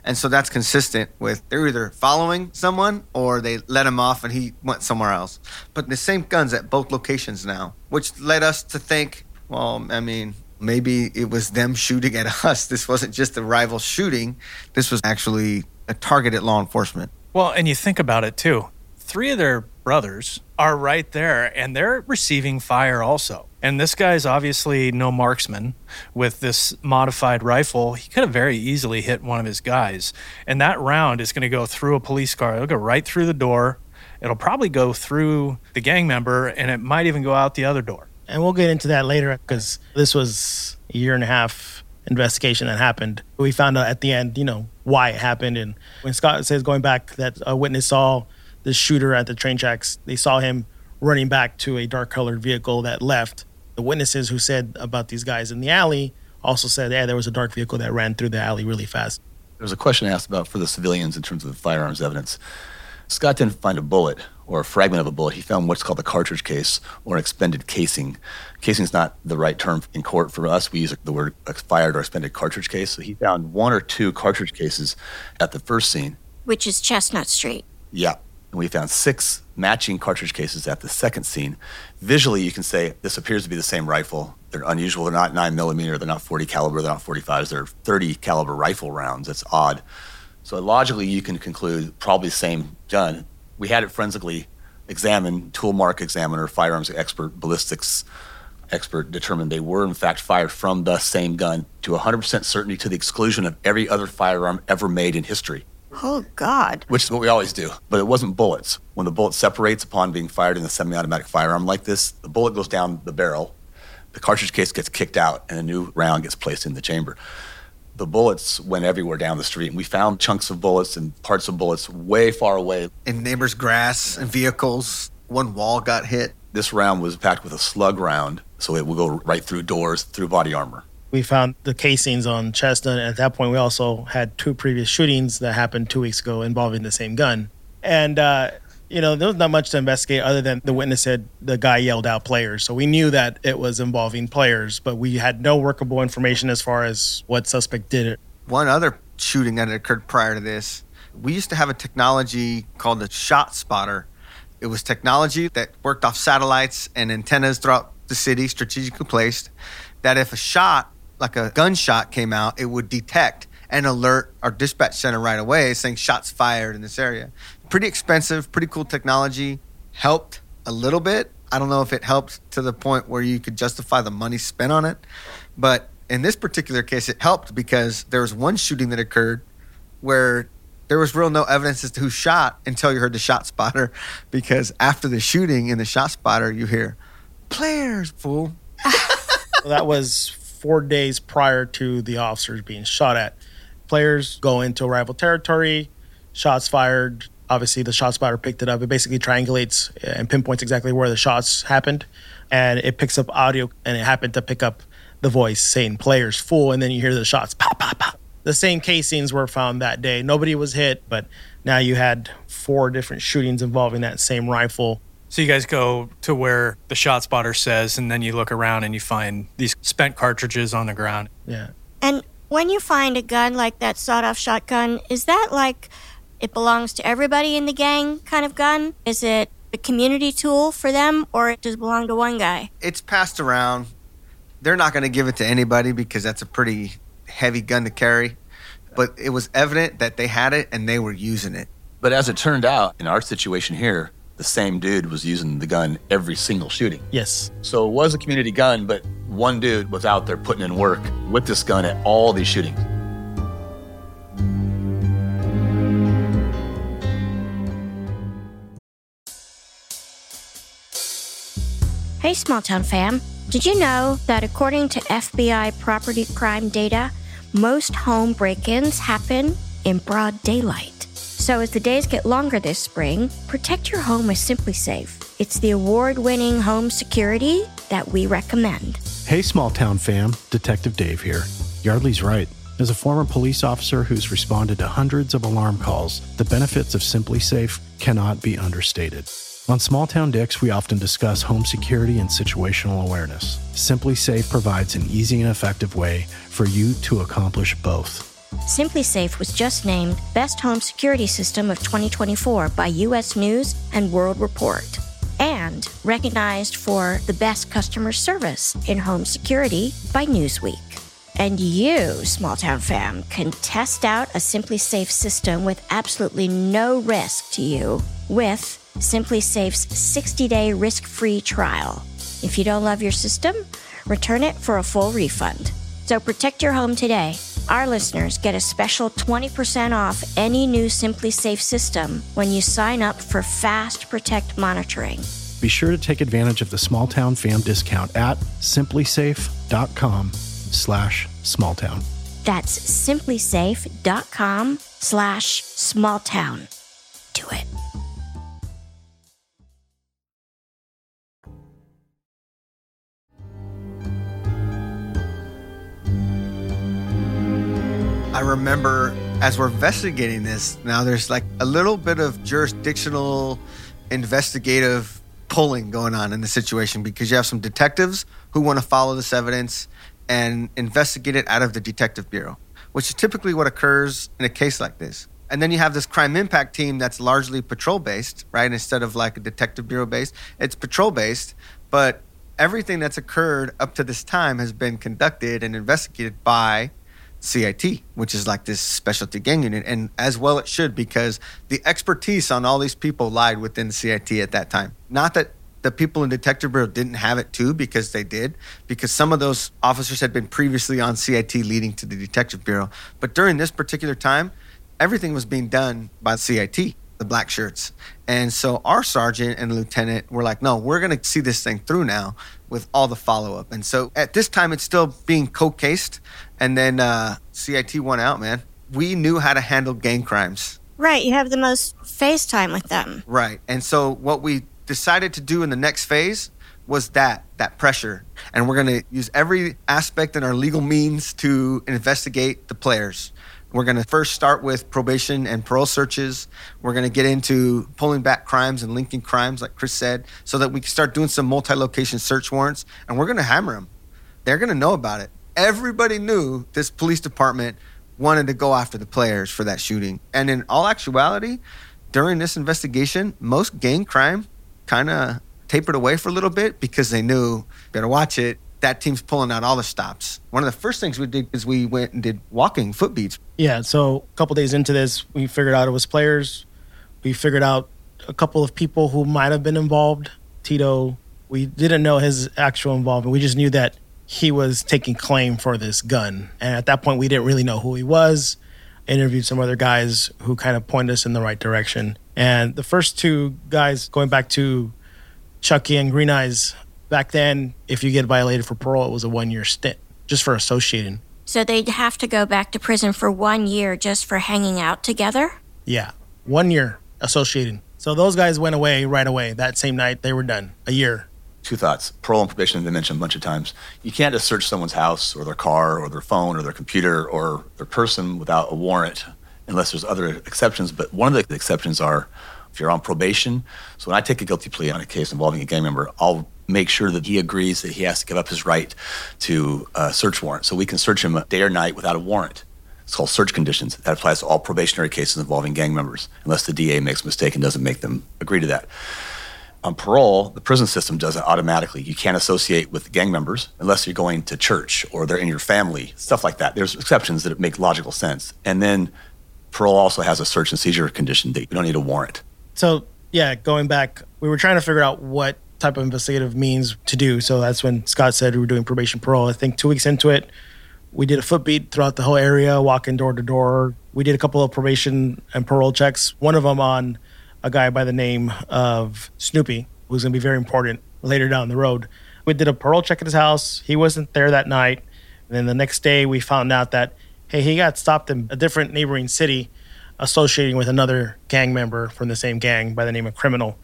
Speaker 4: And so that's consistent with they're either following someone or they let him off and he went somewhere else. But the same guns at both locations now, which led us to think, well, I mean, maybe it was them shooting at us. This wasn't just a rival shooting. This was actually a targeted law enforcement.
Speaker 3: Well, and you think about it too. Three of their brothers are right there and they're receiving fire also. And this guy's obviously no marksman with this modified rifle. He could have very easily hit one of his guys. And that round is going to go through a police car. It'll go right through the door. It'll probably go through the gang member and it might even go out the other door.
Speaker 2: And we'll get into that later because this was a year and a half investigation that happened. We found out at the end, you know, why it happened. And when Scott says going back that a witness saw the shooter at the train tracks, they saw him running back to a dark colored vehicle that left. The witnesses who said about these guys in the alley also said, yeah, there was a dark vehicle that ran through the alley really fast.
Speaker 7: There was a question asked about for the civilians in terms of the firearms evidence. Scott didn't find a bullet or a fragment of a bullet. He found what's called a cartridge case or an expended casing. Casing is not the right term in court for us. We use the word expired or expended cartridge case. So he found one or two cartridge cases at the first scene.
Speaker 5: Which is Chestnut Street.
Speaker 7: Yeah. And we found six matching cartridge cases at the second scene. Visually, you can say this appears to be the same rifle. They're unusual. They're not nine millimeter. They're not 40 caliber. They're not 45s. They're 30 caliber rifle rounds. That's odd. So logically, you can conclude probably the same gun. We had it forensically examined. Tool mark examiner, firearms expert, ballistics expert determined they were in fact fired from the same gun to 100% certainty to the exclusion of every other firearm ever made in history.
Speaker 5: Oh, God.
Speaker 7: Which is what we always do. But it wasn't bullets. When the bullet separates upon being fired in a semi automatic firearm like this, the bullet goes down the barrel, the cartridge case gets kicked out, and a new round gets placed in the chamber. the bullets went everywhere down the street. And we found chunks of bullets and parts of bullets way far away.
Speaker 4: In neighbors' grass and vehicles, one wall got hit.
Speaker 7: This round was packed with a slug round, so it would go right through doors, through body armor.
Speaker 2: We found the casings on Chestnut. At that point, we also had two previous shootings that happened two weeks ago involving the same gun. And, uh, you know, there was not much to investigate other than the witness said the guy yelled out players. So we knew that it was involving players, but we had no workable information as far as what suspect did it.
Speaker 4: One other shooting that had occurred prior to this, we used to have a technology called the ShotSpotter. It was technology that worked off satellites and antennas throughout the city, strategically placed, that if a shot, like a gunshot, came out, it would detect and alert our dispatch center right away saying shots fired in this area. Pretty expensive, pretty cool technology. Helped a little bit. I don't know if it helped to the point where you could justify the money spent on it, but in this particular case, it helped because there was one shooting that occurred where there was real no evidence as to who shot until you heard the ShotSpotter. Because after the shooting in the ShotSpotter, you hear players, fool.
Speaker 2: that was four days prior to the officers being shot at. Players go into rival territory, shots fired. Obviously, the ShotSpotter picked it up. It basically triangulates and pinpoints exactly where the shots happened, and it picks up audio. And it happened to pick up the voice saying "players full," and then you hear the shots pop, pop, pop. The same casings were found that day. Nobody was hit, but now you had four different shootings involving that same rifle.
Speaker 3: So you guys go to where the ShotSpotter says, and then you look around and you find these spent cartridges on the ground.
Speaker 2: Yeah.
Speaker 5: And when you find a gun like that sawed off shotgun, is that like it belongs to everybody in the gang kind of gun? Is it a community tool for them or it just belong to one guy?
Speaker 4: It's passed around. They're not going to give it to anybody because that's a pretty heavy gun to carry. But it was evident that they had it and they were using it.
Speaker 7: But as it turned out, in our situation here, the same dude was using the gun every single shooting.
Speaker 2: Yes.
Speaker 7: So it was a community gun, but one dude was out there putting in work with this gun at all these shootings.
Speaker 5: Hey, small town fam. Did you know that according to FBI property crime data, most home break ins happen in broad daylight? So, as the days get longer this spring, protect your home with SimpliSafe. It's the award winning home security that we recommend.
Speaker 6: Hey, small town fam, Detective Dave here. Yeardley's right. As a former police officer who's responded to hundreds of alarm calls, the benefits of SimpliSafe cannot be understated. On Small Town Dicks, we often discuss home security and situational awareness. SimpliSafe provides an easy and effective way for you to accomplish both.
Speaker 5: SimpliSafe was just named Best Home Security System of 2024 by US News and World Report, and recognized for the best customer service in home security by Newsweek. And you, small town fam, can test out a SimpliSafe system with absolutely no risk to you with SimpliSafe's 60 day risk free trial. If you don't love your system, return it for a full refund. So protect your home today. Our listeners get a special 20% off any new SimpliSafe system when you sign up for Fast Protect monitoring.
Speaker 6: Be sure to take advantage of the Small Town Fam discount at simplisafe.com slash smalltown.
Speaker 5: That's simplisafe.com slash smalltown. Do it.
Speaker 4: I remember as we're investigating this, now there's like a little bit of jurisdictional investigative pulling going on in the situation because you have some detectives who want to follow this evidence and investigate it out of the detective bureau, which is typically what occurs in a case like this. And then you have this crime impact team that's largely patrol based, right? Instead of like a detective bureau based, it's patrol based, but everything that's occurred up to this time has been conducted and investigated by CIT, which is like this specialty gang unit, and as well it should because the expertise on all these people lied within CIT at that time. Not that the people in Detective Bureau didn't have it too, because they did, because some of those officers had been previously on CIT leading to the Detective Bureau. But during this particular time, everything was being done by CIT. The black shirts. And so our sergeant and lieutenant were like, no, we're going to see this thing through now with all the follow up. And so at this time, it's still being co cased. And then uh, CIT won out, man. We knew how to handle gang crimes.
Speaker 5: Right, you have the most FaceTime with them.
Speaker 4: Right. And so what we decided to do in the next phase was that that pressure and we're going to use every aspect in our legal means to investigate the players we're going to first start with probation and parole searches. We're going to get into pulling back crimes and linking crimes like chris said so that we can start doing some multi-location search warrants and we're going to hammer them they're going to know about it. Everybody knew this police department wanted to go after the players for that shooting. And in all actuality during this investigation most gang crime kind of tapered away for a little bit because they knew better watch it. That team's pulling out all the stops. One of the first things we did is we went and did walking foot beats.
Speaker 2: Yeah, so a couple days into this, we figured out it was players. We figured out a couple of people who might have been involved. Tito, we didn't know his actual involvement. We just knew that he was taking claim for this gun. And at that point, we didn't really know who he was. Interviewed some other guys who kind of pointed us in the right direction. And the first two guys, going back to Chucky and Green Eyes, back then, if you get violated for parole, it was a one year stint just for associating.
Speaker 5: So they'd have to go back to prison for one year just for hanging out together?
Speaker 2: Yeah, one year associating. So those guys went away right away. That same night, they were done. A year.
Speaker 7: Two thoughts. Parole and probation have been mentioned a bunch of times. You can't just search someone's house or their car or their phone or their computer or their person without a warrant unless there's other exceptions. But one of the exceptions are if you're on probation. So when I take a guilty plea on a case involving a gang member, I'll make sure that he agrees that he has to give up his right to a search warrant. So we can search him day or night without a warrant. It's called search conditions. That applies to all probationary cases involving gang members, unless the DA makes a mistake and doesn't make them agree to that. On parole, the prison system does it automatically. You can't associate with gang members unless you're going to church or they're in your family, stuff like that. There's exceptions that make logical sense. And then parole also has a search and seizure condition that you don't need a warrant.
Speaker 2: So yeah, going back, we were trying to figure out what type of investigative means to do. So that's when Scott said we were doing probation parole. I think two weeks into it, we did a foot beat throughout the whole area, walking door to door. We did a couple of probation and parole checks. One of them on a guy by the name of Snoopy, who's going to be very important later down the road. We did a parole check at his house. He wasn't there that night. And then the next day, we found out that, hey, he got stopped in a different neighboring city associating with another gang member from the same gang by the name of Criminal.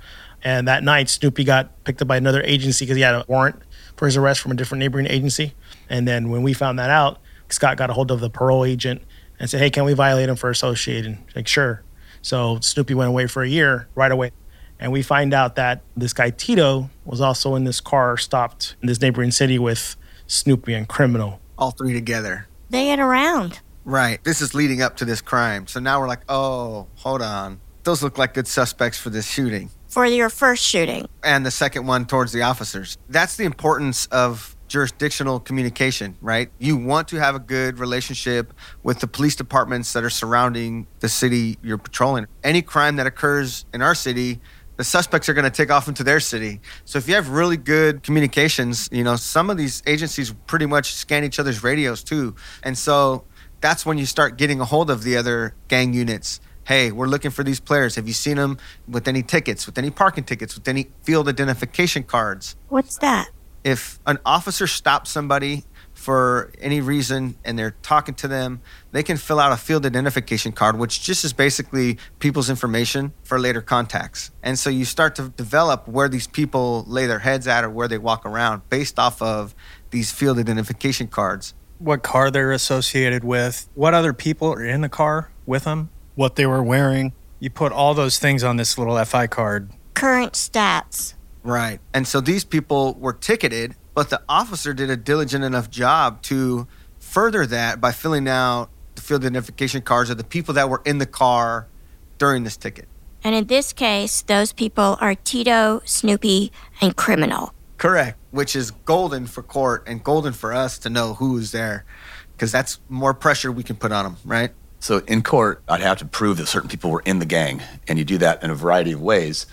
Speaker 2: And that night, Snoopy got picked up by another agency because he had a warrant for his arrest from a different neighboring agency. And then when we found that out, Scott got a hold of the parole agent and said, Hey, can we violate him for associating? Like, sure. So Snoopy went away for a year right away. And we find out that this guy Tito was also in this car stopped in this neighboring city with Snoopy and Criminal.
Speaker 4: All three together.
Speaker 5: They get around.
Speaker 4: Right. This is leading up to this crime. So now we're like, oh, hold on. Those look like good suspects for this shooting.
Speaker 5: For your first shooting.
Speaker 4: And the second one towards the officers. That's the importance of jurisdictional communication, right? You want to have a good relationship with the police departments that are surrounding the city you're patrolling. Any crime that occurs in our city, the suspects are going to take off into their city. So if you have really good communications, you know, some of these agencies pretty much scan each other's radios too. And so that's when you start getting a hold of the other gang units. Hey, we're looking for these players. Have you seen them with any tickets, with any parking tickets, with any field identification cards?
Speaker 5: What's that?
Speaker 4: If an officer stops somebody for any reason and they're talking to them, they can fill out a field identification card, which just is basically people's information for later contacts. And so you start to develop where these people lay their heads at or where they walk around based off of these field identification cards
Speaker 3: what car they're associated with, what other people are in the car with them,
Speaker 6: what they were wearing.
Speaker 3: You put all those things on this little FI card.
Speaker 5: Current stats.
Speaker 4: Right. And so these people were ticketed, but the officer did a diligent enough job to further that by filling out the field identification cards of the people that were in the car during this ticket.
Speaker 5: And in this case, those people are Tito, Snoopy, and Criminal.
Speaker 4: Correct, which is golden for court and golden for us to know who is there because that's more pressure we can put on them, right?
Speaker 7: So in court, I'd have to prove that certain people were in the gang, and you do that in a variety of ways.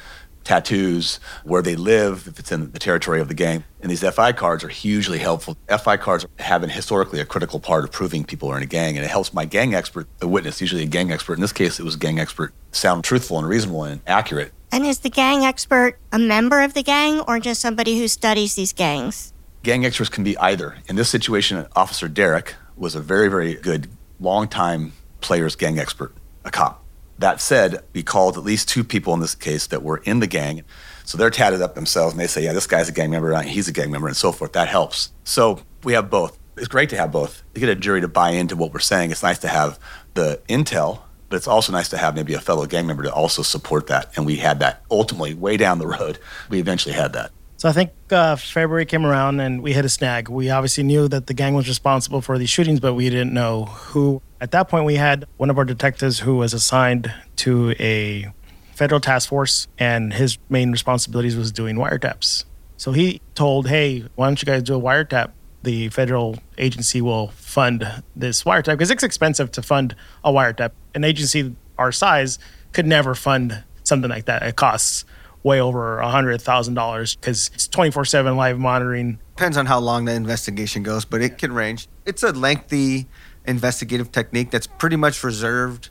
Speaker 7: tattoos, where they live, if it's in the territory of the gang. And these FI cards are hugely helpful. FI cards have been historically a critical part of proving people are in a gang, and it helps my gang expert, the witness, usually a gang expert. In this case, it was a gang expert, sound truthful and reasonable and accurate.
Speaker 5: And is the gang expert a member of the gang or just somebody who studies these gangs?
Speaker 7: Gang experts can be either. In this situation, Officer Derek was a very, very good, long-time players gang expert, a cop. That said, we called at least two people in this case that were in the gang. So they're tatted up themselves and they say, yeah, this guy's a gang member, he's a gang member, and so forth. That helps. So we have both. It's great to have both. To get a jury to buy into what we're saying, it's nice to have the intel, but it's also nice to have maybe a fellow gang member to also support that. And we had that ultimately way down the road. We eventually had that.
Speaker 2: So I think uh, February came around and we hit a snag. We obviously knew that the gang was responsible for these shootings, but we didn't know who. At that point, we had one of our detectives who was assigned to a federal task force, and his main responsibilities was doing wiretaps. So he told, "Hey, why don't you guys do a wiretap? The federal agency will fund this wiretap because it's expensive to fund a wiretap. An agency our size could never fund something like that. It costs." way over a hundred thousand dollars because it's 24-7 live monitoring
Speaker 4: Depends on how long the investigation goes, but it can range. It's a lengthy investigative technique that's pretty much reserved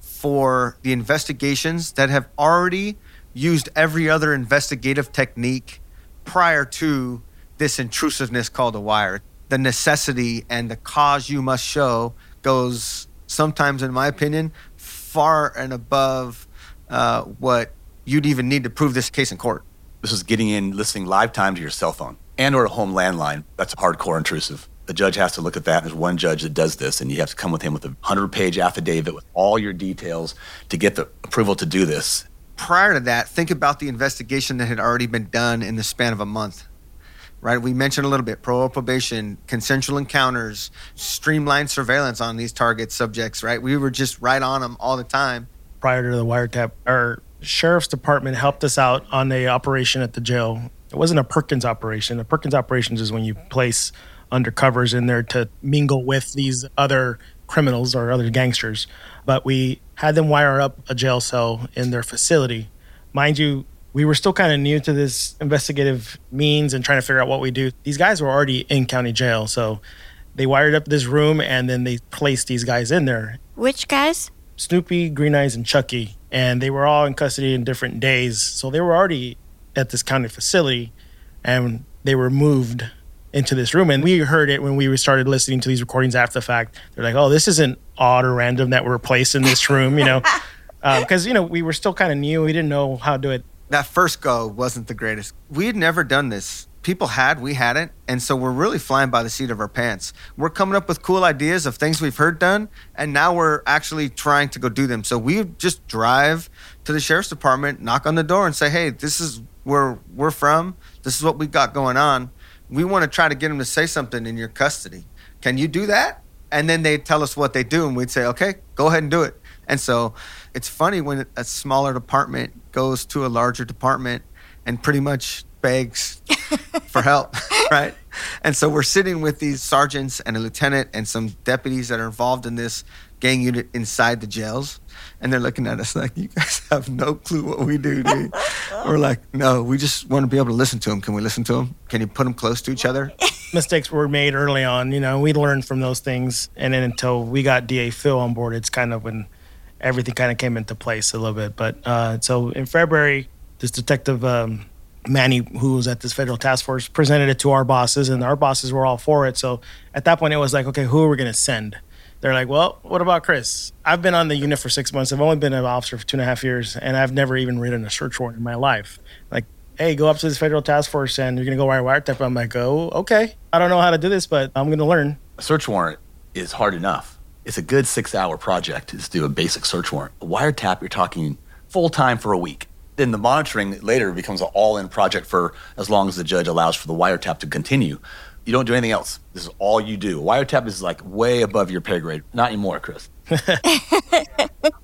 Speaker 4: for the investigations that have already used every other investigative technique prior to this intrusiveness called a wire. The necessity and the cause you must show goes sometimes, in my opinion, far and above uh, what you'd even need to prove this case in court.
Speaker 7: This is getting in, listening live time to your cell phone and or a home landline. That's hardcore intrusive. The judge has to look at that. There's one judge that does this, and you have to come with him with a 100 page affidavit with all your details to get the approval to do this.
Speaker 4: Prior to that, think about the investigation that had already been done in the span of a month. Right, we mentioned a little bit parole probation, consensual encounters, streamlined surveillance on these target subjects. Right, we were just right on them all the time.
Speaker 2: prior to the wiretap. Our sheriff's department helped us out on a operation at the jail. It wasn't a Perkins operation. A Perkins operations is when you place undercovers in there to mingle with these other criminals or other gangsters. But we had them wire up a jail cell in their facility. Mind you, we were still kind of new to this investigative means and trying to figure out what we do. These guys were already in county jail, so they wired up this room and then they placed these guys in there.
Speaker 5: Which guys?
Speaker 2: Snoopy, Green Eyes, and Chucky. And they were all in custody in different days. So they were already at this county facility and they were moved into this room. And we heard it when we started listening to these recordings after the fact. They're like, oh, this isn't odd or random that we're placed in this room, you know? Um, because, you know, we were still kind of new. We didn't know how to do it.
Speaker 4: That first go wasn't the greatest. We had never done this. People had, we hadn't. And so we're really flying by the seat of our pants. We're coming up with cool ideas of things we've heard done, and now we're actually trying to go do them. So we just drive to the sheriff's department, knock on the door, and say, hey, this is where we're from. This is what we got going on. We want to try to get them to say something in your custody. Can you do that? And then they'd tell us what they do, and we'd say, okay, go ahead and do it. And so it's funny when a smaller department goes to a larger department and pretty much begs for help, right? And so we're sitting with these sergeants and a lieutenant and some deputies that are involved in this gang unit inside the jails. And they're looking at us like, you guys have no clue what we do, dude. we're like, no, we just want to be able to listen to them. Can we listen to them? Can you put them close to each other?
Speaker 2: Mistakes were made early on. You know, we learned from those things. And then until we got DA Phil on board, it's kind of when everything kind of came into place a little bit. But uh, so in February, this detective um, Manny, who was at this federal task force, presented it to our bosses, and our bosses were all for it. So at that point, it was like, okay, who are we going to send? They're like, well, what about Chris? I've been on the unit for six months. I've only been an officer for two and a half years, and I've never even written a search warrant in my life. Like, hey, go up to this federal task force, and you're going to go wire wiretap. I'm like, oh, okay. I don't know how to do this, but I'm going to learn.
Speaker 7: A search warrant is hard enough. It's a good six hour project to do a basic search warrant. A wiretap, you're talking full time for a week. Then the monitoring later becomes an all in project for as long as the judge allows for the wiretap to continue. You don't do anything else. This is all you do. Wiretap is like way above your pay grade. Not anymore, Chris.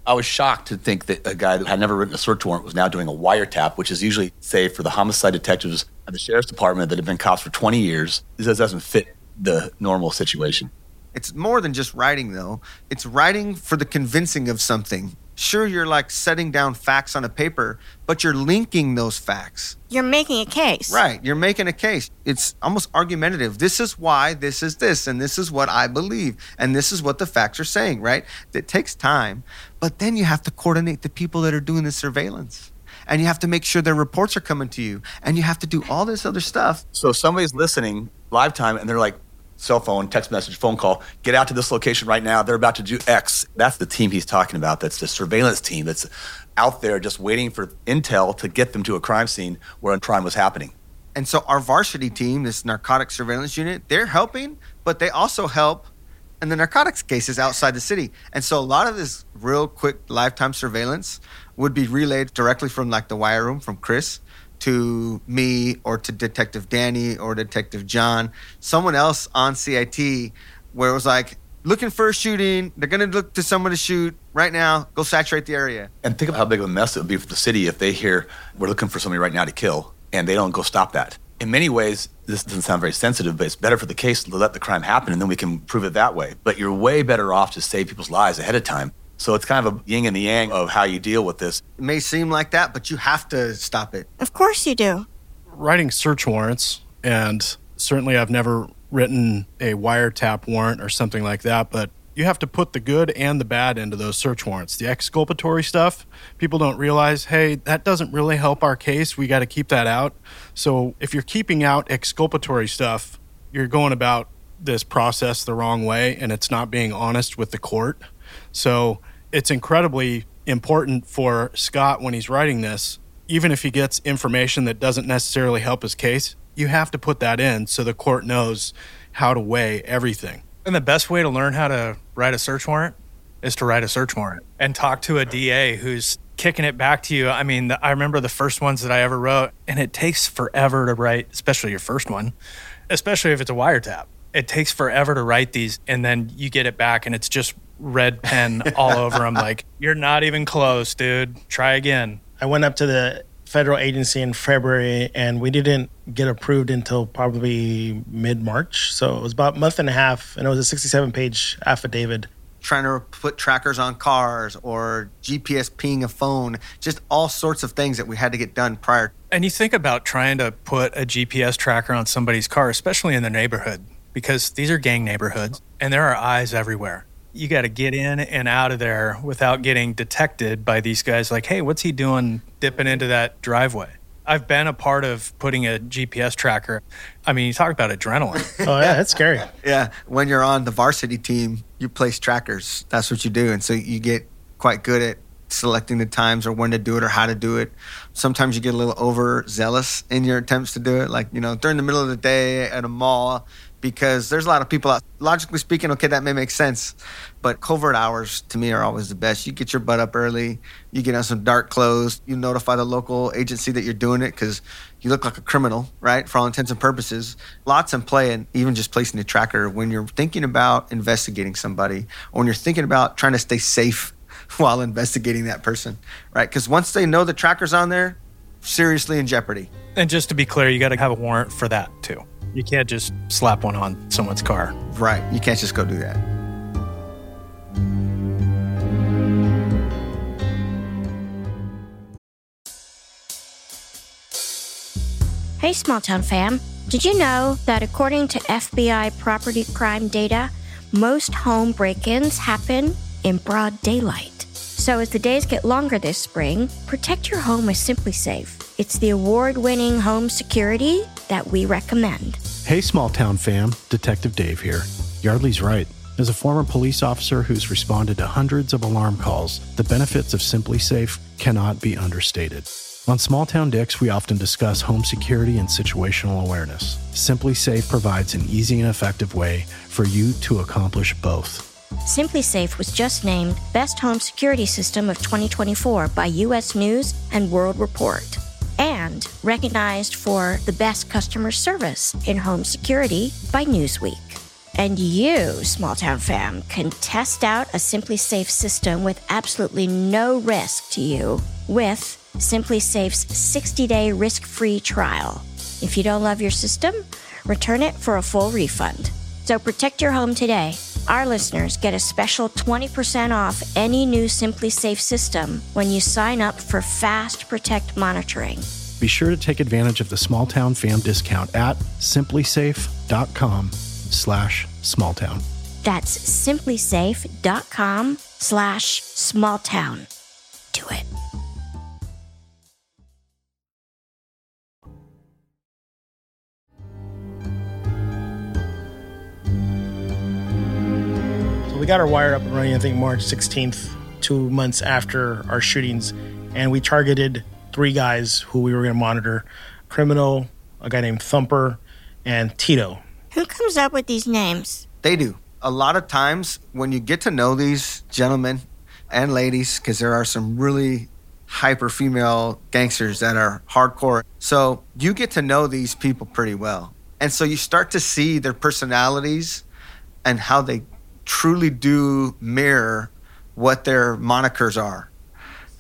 Speaker 7: I was shocked to think that a guy that had never written a search warrant was now doing a wiretap, which is usually, say, for the homicide detectives at the sheriff's department that have been cops for 20 years. This doesn't fit the normal situation.
Speaker 4: It's more than just writing, though. It's writing for the convincing of something. Sure, you're like setting down facts on a paper, but you're linking those facts.
Speaker 5: You're making a case.
Speaker 4: Right. You're making a case. It's almost argumentative. This is why this is this, and this is what I believe, and this is what the facts are saying, right? It takes time, but then you have to coordinate the people that are doing the surveillance. And you have to make sure their reports are coming to you. And you have to do all this other stuff.
Speaker 7: So somebody's listening live time and they're like, cell phone, text message, phone call, get out to this location right now. They're about to do X. That's the team he's talking about. That's the surveillance team that's out there just waiting for intel to get them to a crime scene where a crime was happening.
Speaker 4: And so our varsity team, this narcotic surveillance unit, they're helping, but they also help in the narcotics cases outside the city. And so a lot of this real quick lifetime surveillance would be relayed directly from like the wire room from Chris to me or to Detective Danny or Detective John, someone else on CIT, where it was like, looking for a shooting, they're gonna look to someone to shoot right now, go saturate the area.
Speaker 7: And think of how big of a mess it would be for the city if they hear, we're looking for somebody right now to kill, and they don't go stop that. In many ways, this doesn't sound very sensitive, but it's better for the case to let the crime happen and then we can prove it that way. But you're way better off to save people's lives ahead of time. So it's kind of a yin and the yang of how you deal with this.
Speaker 4: It may seem like that, but you have to stop it.
Speaker 5: Of course you do.
Speaker 6: Writing search warrants, and certainly I've never written a wiretap warrant or something like that, but you have to put the good and the bad into those search warrants. The exculpatory stuff, people don't realize, hey, that doesn't really help our case. We got to keep that out. So if you're keeping out exculpatory stuff, you're going about this process the wrong way and it's not being honest with the court. So it's incredibly important for Scott when he's writing this, even if he gets information that doesn't necessarily help his case, you have to put that in so the court knows how to weigh everything.
Speaker 3: And the best way to learn how to write a search warrant is to write a search warrant and talk to a DA who's kicking it back to you. I mean, I remember the first ones that I ever wrote, and it takes forever to write, especially your first one, especially if it's a wiretap. It takes forever to write these, and then you get it back, and it's just red pen all over them. Like, you're not even close, dude. Try again.
Speaker 2: I went up to the federal agency in February and we didn't get approved until probably mid March. So it was about a month and a half and it was a 67 page affidavit.
Speaker 4: Trying to put trackers on cars or GPS ping a phone, just all sorts of things that we had to get done prior.
Speaker 3: And you think about trying to put a GPS tracker on somebody's car, especially in the neighborhood, because these are gang neighborhoods and there are eyes everywhere you got to get in and out of there without getting detected by these guys. Like hey what's he doing dipping into that driveway? I've been a part of putting a gps tracker. I mean you talk about adrenaline.
Speaker 2: Oh yeah that's scary.
Speaker 4: Yeah when you're on the varsity team you place trackers. That's what you do and so you get quite good at selecting the times or when to do it or how to do it. Sometimes you get a little overzealous in your attempts to do it. Like, you know, during the middle of the day at a mall, because there's a lot of people out. Logically speaking, okay, that may make sense, but covert hours to me are always the best. You get your butt up early, you get on some dark clothes, you notify the local agency that you're doing it because you look like a criminal, right? For all intents and purposes. Lots in play, and even just placing a tracker when you're thinking about investigating somebody or when you're thinking about trying to stay safe while investigating that person, right? Because once they know the tracker's on there, seriously in jeopardy.
Speaker 3: And just to be clear, you got to have a warrant for that too. You can't just slap one on someone's car.
Speaker 4: Right. You can't just go do that.
Speaker 5: Hey, small town fam. Did you know that according to FBI property crime data, most home break ins happen in broad daylight? So, as the days get longer this spring, protect your home with SimpliSafe. It's the award winning home security that we recommend.
Speaker 6: Hey, small town fam, Detective Dave here. Yeardley's right. As a former police officer who's responded to hundreds of alarm calls, the benefits of SimpliSafe cannot be understated. On Small Town Dicks, we often discuss home security and situational awareness. SimpliSafe provides an easy and effective way for you to accomplish both.
Speaker 5: SimpliSafe was just named Best Home Security System of 2024 by US News and World Report and recognized for the best customer service in home security by Newsweek. And you, small town fam, can test out a SimpliSafe system with absolutely no risk to you with SimpliSafe's 60-day risk-free trial. If you don't love your system, return it for a full refund. So protect your home today Our listeners get a special 20% off any new SimpliSafe system when you sign up for Fast Protect monitoring.
Speaker 6: Be sure to take advantage of the Small Town Fam discount at simplisafe.com slash smalltown.
Speaker 5: That's simplisafe.com slash smalltown. Do it.
Speaker 2: We got our wire up and running, I think March 16th, two months after our shootings. And we targeted three guys who we were going to monitor criminal, a guy named Thumper, and Tito.
Speaker 5: Who comes up with these names?
Speaker 4: They do. A lot of times when you get to know these gentlemen and ladies, because there are some really hyper female gangsters that are hardcore. So you get to know these people pretty well. And so you start to see their personalities and how they truly do mirror what their monikers are,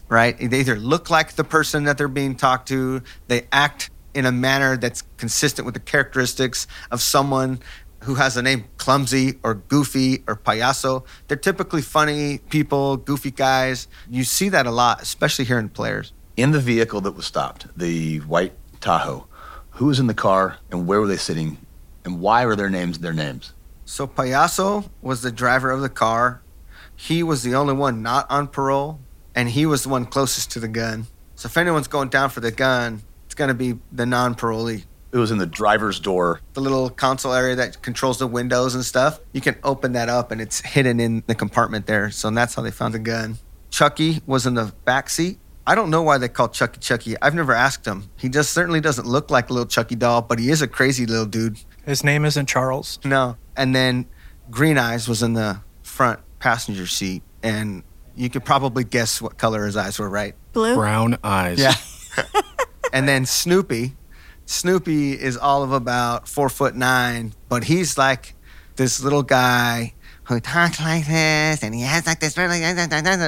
Speaker 4: right? They either look like the person that they're being talked to, they act in a manner that's consistent with the characteristics of someone who has a name clumsy or goofy or payaso. They're typically funny people, goofy guys. You see that a lot, especially here in players.
Speaker 7: In the vehicle that was stopped, the white Tahoe, who was in the car and where were they sitting and why were their names their names?
Speaker 4: So Payaso was the driver of the car. He was the only one not on parole, and he was the one closest to the gun. So if anyone's going down for the gun, it's going to be the non-parolee.
Speaker 7: It was in the driver's door.
Speaker 4: The little console area that controls the windows and stuff. You can open that up, and it's hidden in the compartment there. So that's how they found the gun. Chucky was in the back seat. I don't know why they call Chucky Chucky. I've never asked him. He just certainly doesn't look like a little Chucky doll, but he is a crazy little dude.
Speaker 3: His name isn't Charles.
Speaker 4: No. And then Green Eyes was in the front passenger seat, and you could probably guess what color his eyes were, right?
Speaker 5: Blue?
Speaker 6: Brown eyes.
Speaker 4: Yeah. and then Snoopy. Snoopy is all of about four foot nine, but he's like this little guy who talks like this, and he has like this really,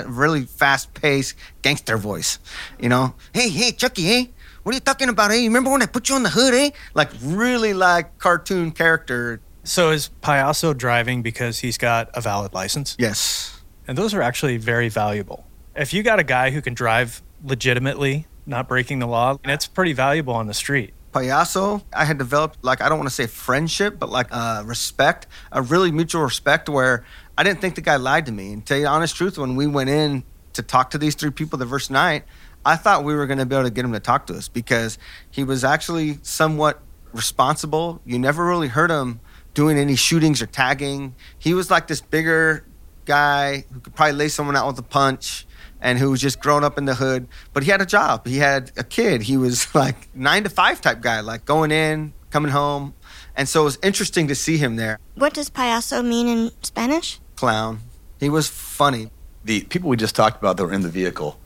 Speaker 4: really fast paced gangster voice. You know, hey, hey, Chucky, hey, what are you talking about? Hey, you remember when I put you on the hood, eh? Like really like cartoon character.
Speaker 3: So is Payaso driving because he's got a valid license?
Speaker 4: Yes.
Speaker 3: And those are actually very valuable. If you got a guy who can drive legitimately, not breaking the law, it's pretty valuable on the street.
Speaker 4: Payaso, I had developed like I don't want to say friendship, but like uh, respect, a really mutual respect where I didn't think the guy lied to me. And tell you the honest truth, when we went in to talk to these three people the first night, I thought we were going to be able to get him to talk to us because he was actually somewhat responsible. You never really heard him doing any shootings or tagging. He was like this bigger guy who could probably lay someone out with a punch and who was just grown up in the hood. But he had a job. He had a kid. He was like nine to five type guy, like going in, coming home. And so it was interesting to see him there.
Speaker 5: What does payaso mean in Spanish?
Speaker 4: Clown. He was funny.
Speaker 7: The people we just talked about that were in the vehicle,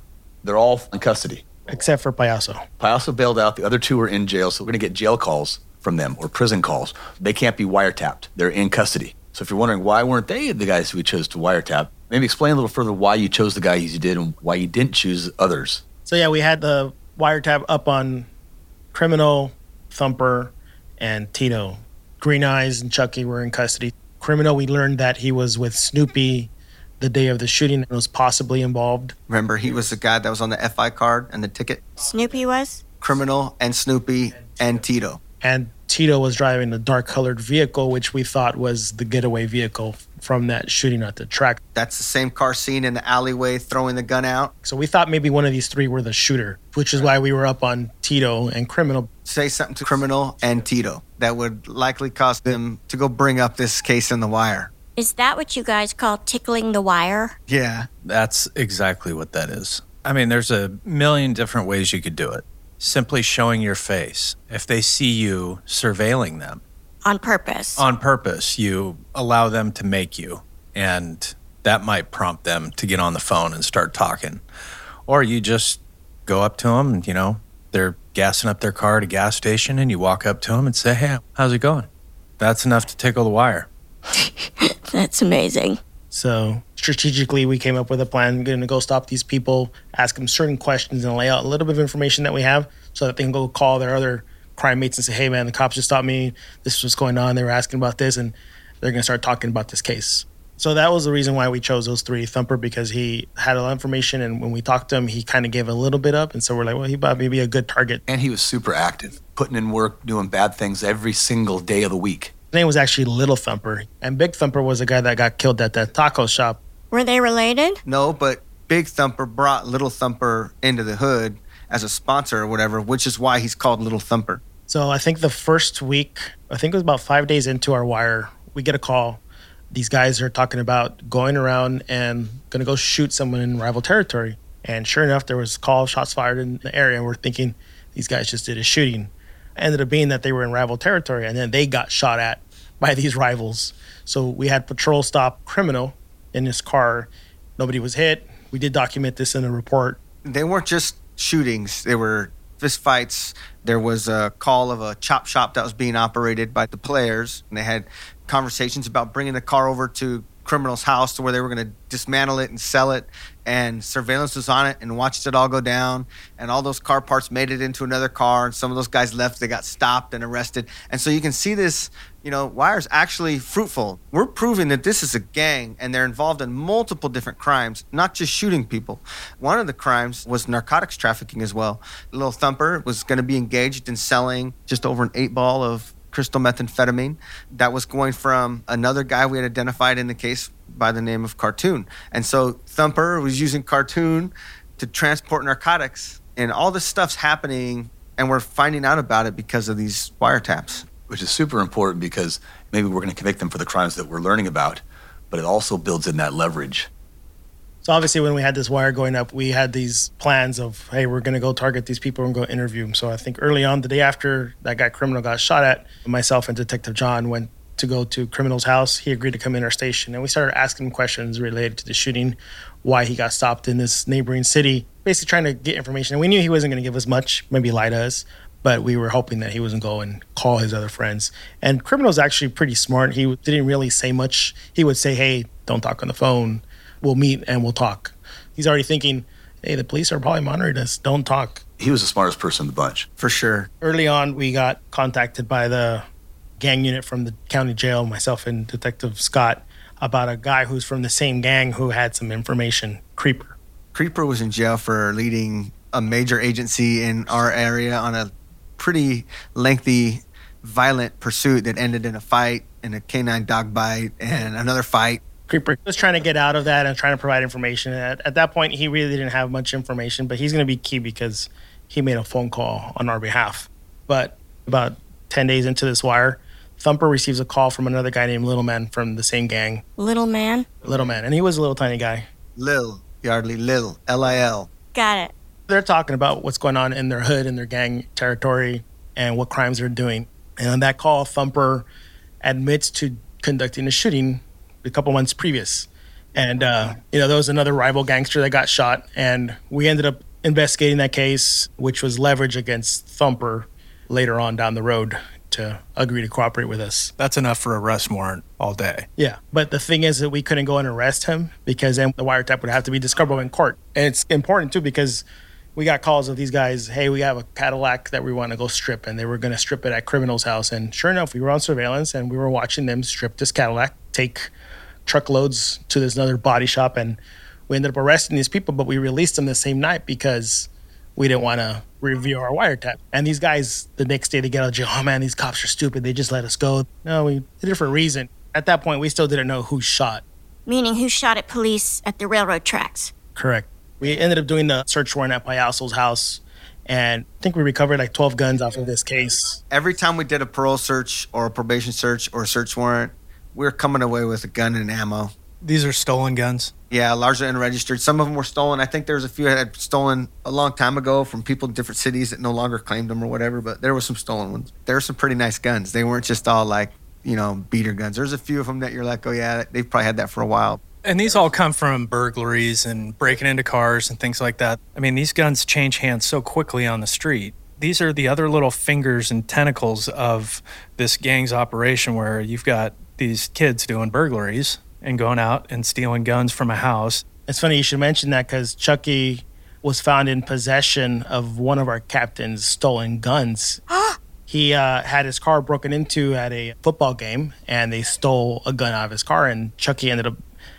Speaker 7: they're all in custody.
Speaker 2: Except for Payaso.
Speaker 7: Payaso bailed out. The other two are in jail, so we're going to get jail calls from them or prison calls. They can't be wiretapped. They're in custody. So if you're wondering why weren't they the guys who we chose to wiretap, maybe explain a little further why you chose the guys you did and why you didn't choose others.
Speaker 2: So yeah, we had the wiretap up on Criminal, Thumper, and Tito. Green Eyes and Chucky were in custody. Criminal, we learned that he was with Snoopy the day of the shooting and was possibly involved.
Speaker 4: Remember, he was the guy that was on the FI card and the ticket.
Speaker 5: Snoopy was?
Speaker 4: Criminal and Snoopy and Tito.
Speaker 2: And Tito was driving a dark colored vehicle, which we thought was the getaway vehicle from that shooting at the track.
Speaker 4: That's the same car scene in the alleyway throwing the gun out.
Speaker 2: So we thought maybe one of these three were the shooter, which is why we were up on Tito and Criminal.
Speaker 4: Say something to Criminal and Tito that would likely cause them to go bring up this case in the wire.
Speaker 5: Is that what you guys call tickling the wire?
Speaker 4: Yeah.
Speaker 8: That's exactly what that is. I mean, there's a million different ways you could do it. Simply showing your face. If they see you surveilling them
Speaker 5: On purpose.
Speaker 8: on purpose, you allow them to make you. And that might prompt them to get on the phone and start talking. Or you just go up to them and, you know, they're gassing up their car at a gas station and you walk up to them and say, hey, how's it going? That's enough to tickle the wire.
Speaker 5: That's amazing.
Speaker 2: So strategically, we came up with a plan. We're Going to go stop these people, ask them certain questions, and lay out a little bit of information that we have, so that they can go call their other crime mates and say, "Hey, man, the cops just stopped me. This is what's going on. They were asking about this, and they're going to start talking about this case." So that was the reason why we chose those three. Thumper because he had a lot of information, and when we talked to him, he kind of gave a little bit up, and so we're like, well, he might be a good target.
Speaker 7: And he was super active, putting in work, doing bad things every single day of the week.
Speaker 2: His name was actually Little Thumper, and Big Thumper was the guy that got killed at that taco shop.
Speaker 5: Were they related?
Speaker 4: No, but Big Thumper brought Little Thumper into the hood as a sponsor or whatever, which is why he's called Little Thumper.
Speaker 2: So I think the first week, I think it was about five days into our wire, we get a call. These guys are talking about going around and gonna go shoot someone in rival territory. And sure enough, there was call shots fired in the area. and We're thinking these guys just did a shooting. Ended up being that they were in rival territory, and then they got shot at by these rivals. So we had patrol stop criminal in his car. Nobody was hit. We did document this in a report.
Speaker 4: They weren't just shootings, they were fist fights. There was a call of a chop shop that was being operated by the players, and they had conversations about bringing the car over to criminal's house to where they were going to dismantle it and sell it and surveillance was on it and watched it all go down and all those car parts made it into another car and some of those guys left they got stopped and arrested. And so you can see this you know wire's actually fruitful. We're proving that this is a gang and they're involved in multiple different crimes not just shooting people. One of the crimes was narcotics trafficking as well. Little thumper was going to be engaged in selling just over an eight ball of crystal methamphetamine. That was going from another guy we had identified in the case by the name of Cartoon. And so Thumper was using Cartoon to transport narcotics. And all this stuff's happening, and we're finding out about it because of these wiretaps.
Speaker 7: Which is super important because maybe we're going to convict them for the crimes that we're learning about, but it also builds in that leverage.
Speaker 2: So obviously, when we had this wire going up, we had these plans of, hey, we're going to go target these people and go interview them. So I think early on, the day after that guy criminal got shot at, myself and Detective John went to go to criminal's house. He agreed to come in our station, and we started asking him questions related to the shooting, why he got stopped in this neighboring city, basically trying to get information. And we knew he wasn't going to give us much, maybe lie to us, but we were hoping that he wasn't go and call his other friends. And criminal's actually pretty smart. He didn't really say much. He would say, hey, don't talk on the phone we'll meet and we'll talk. He's already thinking, hey, the police are probably monitoring us. Don't talk.
Speaker 7: He was the smartest person in the bunch.
Speaker 4: For sure.
Speaker 2: Early on, we got contacted by the gang unit from the county jail, myself and Detective Scott, about a guy who's from the same gang who had some information, Creeper.
Speaker 4: Creeper was in jail for leading a major agency in our area on a pretty lengthy, violent pursuit that ended in a fight and a canine dog bite and another fight
Speaker 2: Creeper was trying to get out of that and trying to provide information. At, at that point, he really didn't have much information, but he's going to be key because he made a phone call on our behalf. But about 10 days into this wire, Thumper receives a call from another guy named Little Man from the same gang.
Speaker 5: Little Man?
Speaker 2: Little Man. And he was a little tiny guy.
Speaker 4: Lil, Yeardley, Lil, L I L.
Speaker 5: Got it.
Speaker 2: They're talking about what's going on in their hood, in their gang territory, and what crimes they're doing. And on that call, Thumper admits to conducting a shooting a couple months previous. And, uh, you know, there was another rival gangster that got shot. And we ended up investigating that case, which was leverage against Thumper later on down the road to agree to cooperate with us.
Speaker 3: That's enough for a arrest warrant all day.
Speaker 2: Yeah. But the thing is that we couldn't go and arrest him because then the wiretap would have to be discoverable in court. And it's important too because we got calls of these guys, hey, we have a Cadillac that we want to go strip, and they were going to strip it at criminal's house. And sure enough, we were on surveillance and we were watching them strip this Cadillac, take truckloads to this another body shop, and we ended up arresting these people, but we released them the same night because we didn't want to review our wiretap. And these guys, the next day, they get out of jail. Oh man, these cops are stupid. They just let us go. No, we did it for a reason. At that point, we still didn't know who shot.
Speaker 5: Meaning who shot at police at the railroad tracks.
Speaker 2: Correct. We ended up doing the search warrant at Payaso's house. And I think we recovered like 12 guns off of this case.
Speaker 4: Every time we did a parole search or a probation search or a search warrant, we are coming away with a gun and ammo.
Speaker 3: These are stolen guns.
Speaker 4: Yeah, largely unregistered. Some of them were stolen. I think there was a few that had stolen a long time ago from people in different cities that no longer claimed them or whatever. But there were some stolen ones. There were some pretty nice guns. They weren't just all like you know beater guns. There's a few of them that you're like, oh yeah, they've probably had that for a while.
Speaker 3: And these all come from burglaries and breaking into cars and things like that. I mean, these guns change hands so quickly on the street. These are the other little fingers and tentacles of this gang's operation where you've got these kids doing burglaries and going out and stealing guns from a house.
Speaker 2: It's funny you should mention that because Chucky was found in possession of one of our captain's stolen guns. he uh, had his car broken into at a football game and they stole a gun out of his car and Chucky ended up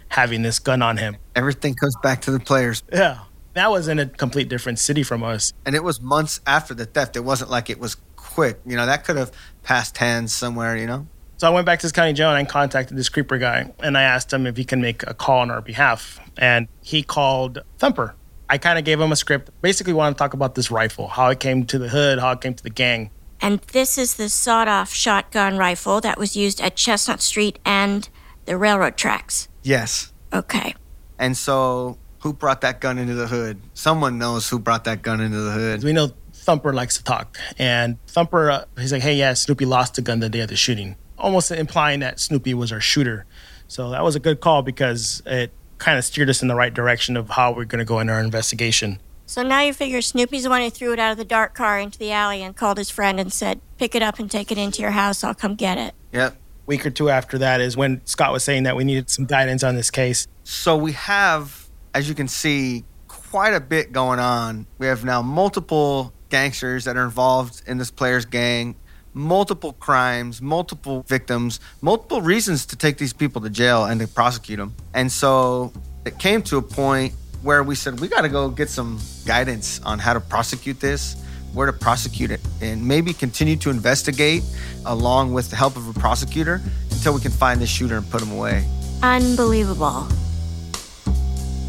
Speaker 2: having this gun on him.
Speaker 4: Everything goes back to the players.
Speaker 2: Yeah. That was in a complete different city from us.
Speaker 4: And it was months after the theft. It wasn't like it was quick. You know, that could have passed hands somewhere, you know?
Speaker 2: So I went back to this county jail and I contacted this creeper guy and I asked him if he can make a call on our behalf. And he called Thumper. I kind of gave him a script. Basically, wanted to talk about this rifle, how it came to the hood, how it came to the gang.
Speaker 5: And this is the sawed off shotgun rifle that was used at Chestnut Street and the railroad tracks.
Speaker 4: Yes.
Speaker 5: Okay.
Speaker 4: And so, who brought that gun into the hood? Someone knows who brought that gun into the hood.
Speaker 2: We know Thumper likes to talk. And Thumper, uh, he's like, hey, yeah, Snoopy lost the gun the day of the shooting, almost implying that Snoopy was our shooter. So that was a good call because it kind of steered us in the right direction of how we're going to go in our investigation.
Speaker 5: So now you figure Snoopy's the one who threw it out of the dark car into the alley and called his friend and said, pick it up and take it into your house. I'll come get it.
Speaker 4: Yep.
Speaker 2: Week or two after that is when Scott was saying that we needed some guidance on this case.
Speaker 4: So we have, as you can see, quite a bit going on. We have now multiple gangsters that are involved in this player's gang, multiple crimes, multiple victims, multiple reasons to take these people to jail and to prosecute them. And so it came to a point where we said, we got to go get some guidance on how to prosecute this, where to prosecute it, and maybe continue to investigate along with the help of a prosecutor until we can find this shooter and put him away.
Speaker 5: Unbelievable.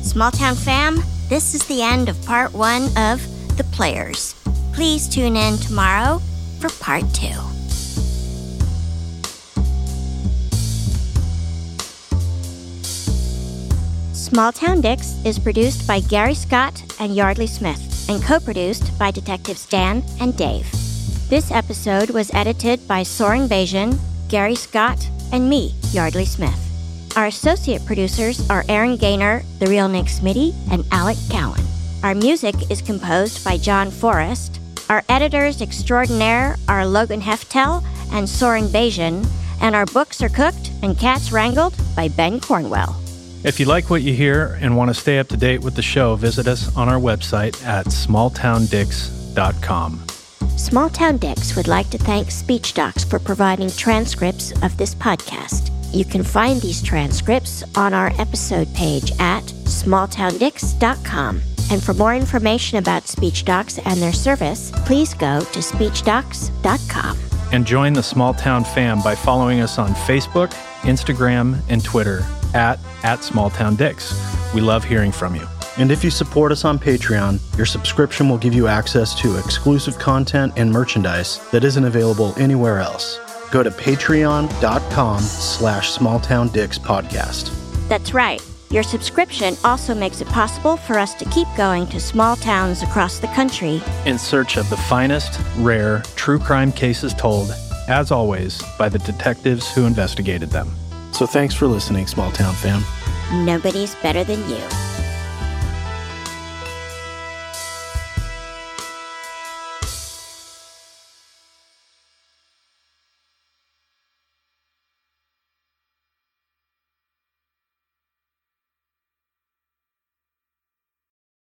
Speaker 5: Small Town fam, this is the end of part one of The Players. Please tune in tomorrow for part two. Small Town Dicks is produced by Gary Scott and Yeardley Smith and co produced by Detectives Dan and Dave. This episode was edited by Soren Begin, Gary Scott, and me, Yeardley Smith. Our associate producers are Erin Gaynor, The Real Nick Smitty, and Alec Cowan. Our music is composed by John Forrest. Our editors extraordinaire are Logan Heftel and Soren Begin, and our books are cooked and cats wrangled by Ben Cornwell.
Speaker 6: If you like what you hear and want to stay up to date with the show, visit us on our website at smalltowndicks.com.
Speaker 5: Small Town Dicks would like to thank Speech Docs for providing transcripts of this podcast. You can find these transcripts on our episode page at smalltowndicks.com. And for more information about Speech Docs and their service, please go to speechdocs.com.
Speaker 6: And join the Small Town fam by following us on Facebook, Instagram, and Twitter at, at SmallTownDicks. We love hearing from you. And if you support us on Patreon, your subscription will give you access to exclusive content and merchandise that isn't available anywhere else. Go to patreon.com slash smalltowndickspodcast.
Speaker 5: That's right. Your subscription also makes it possible for us to keep going to small towns across the country
Speaker 6: In search of the finest, rare, true crime cases told, as always, by the detectives who investigated them. So thanks for listening, Small Town fam.
Speaker 5: Nobody's better than you.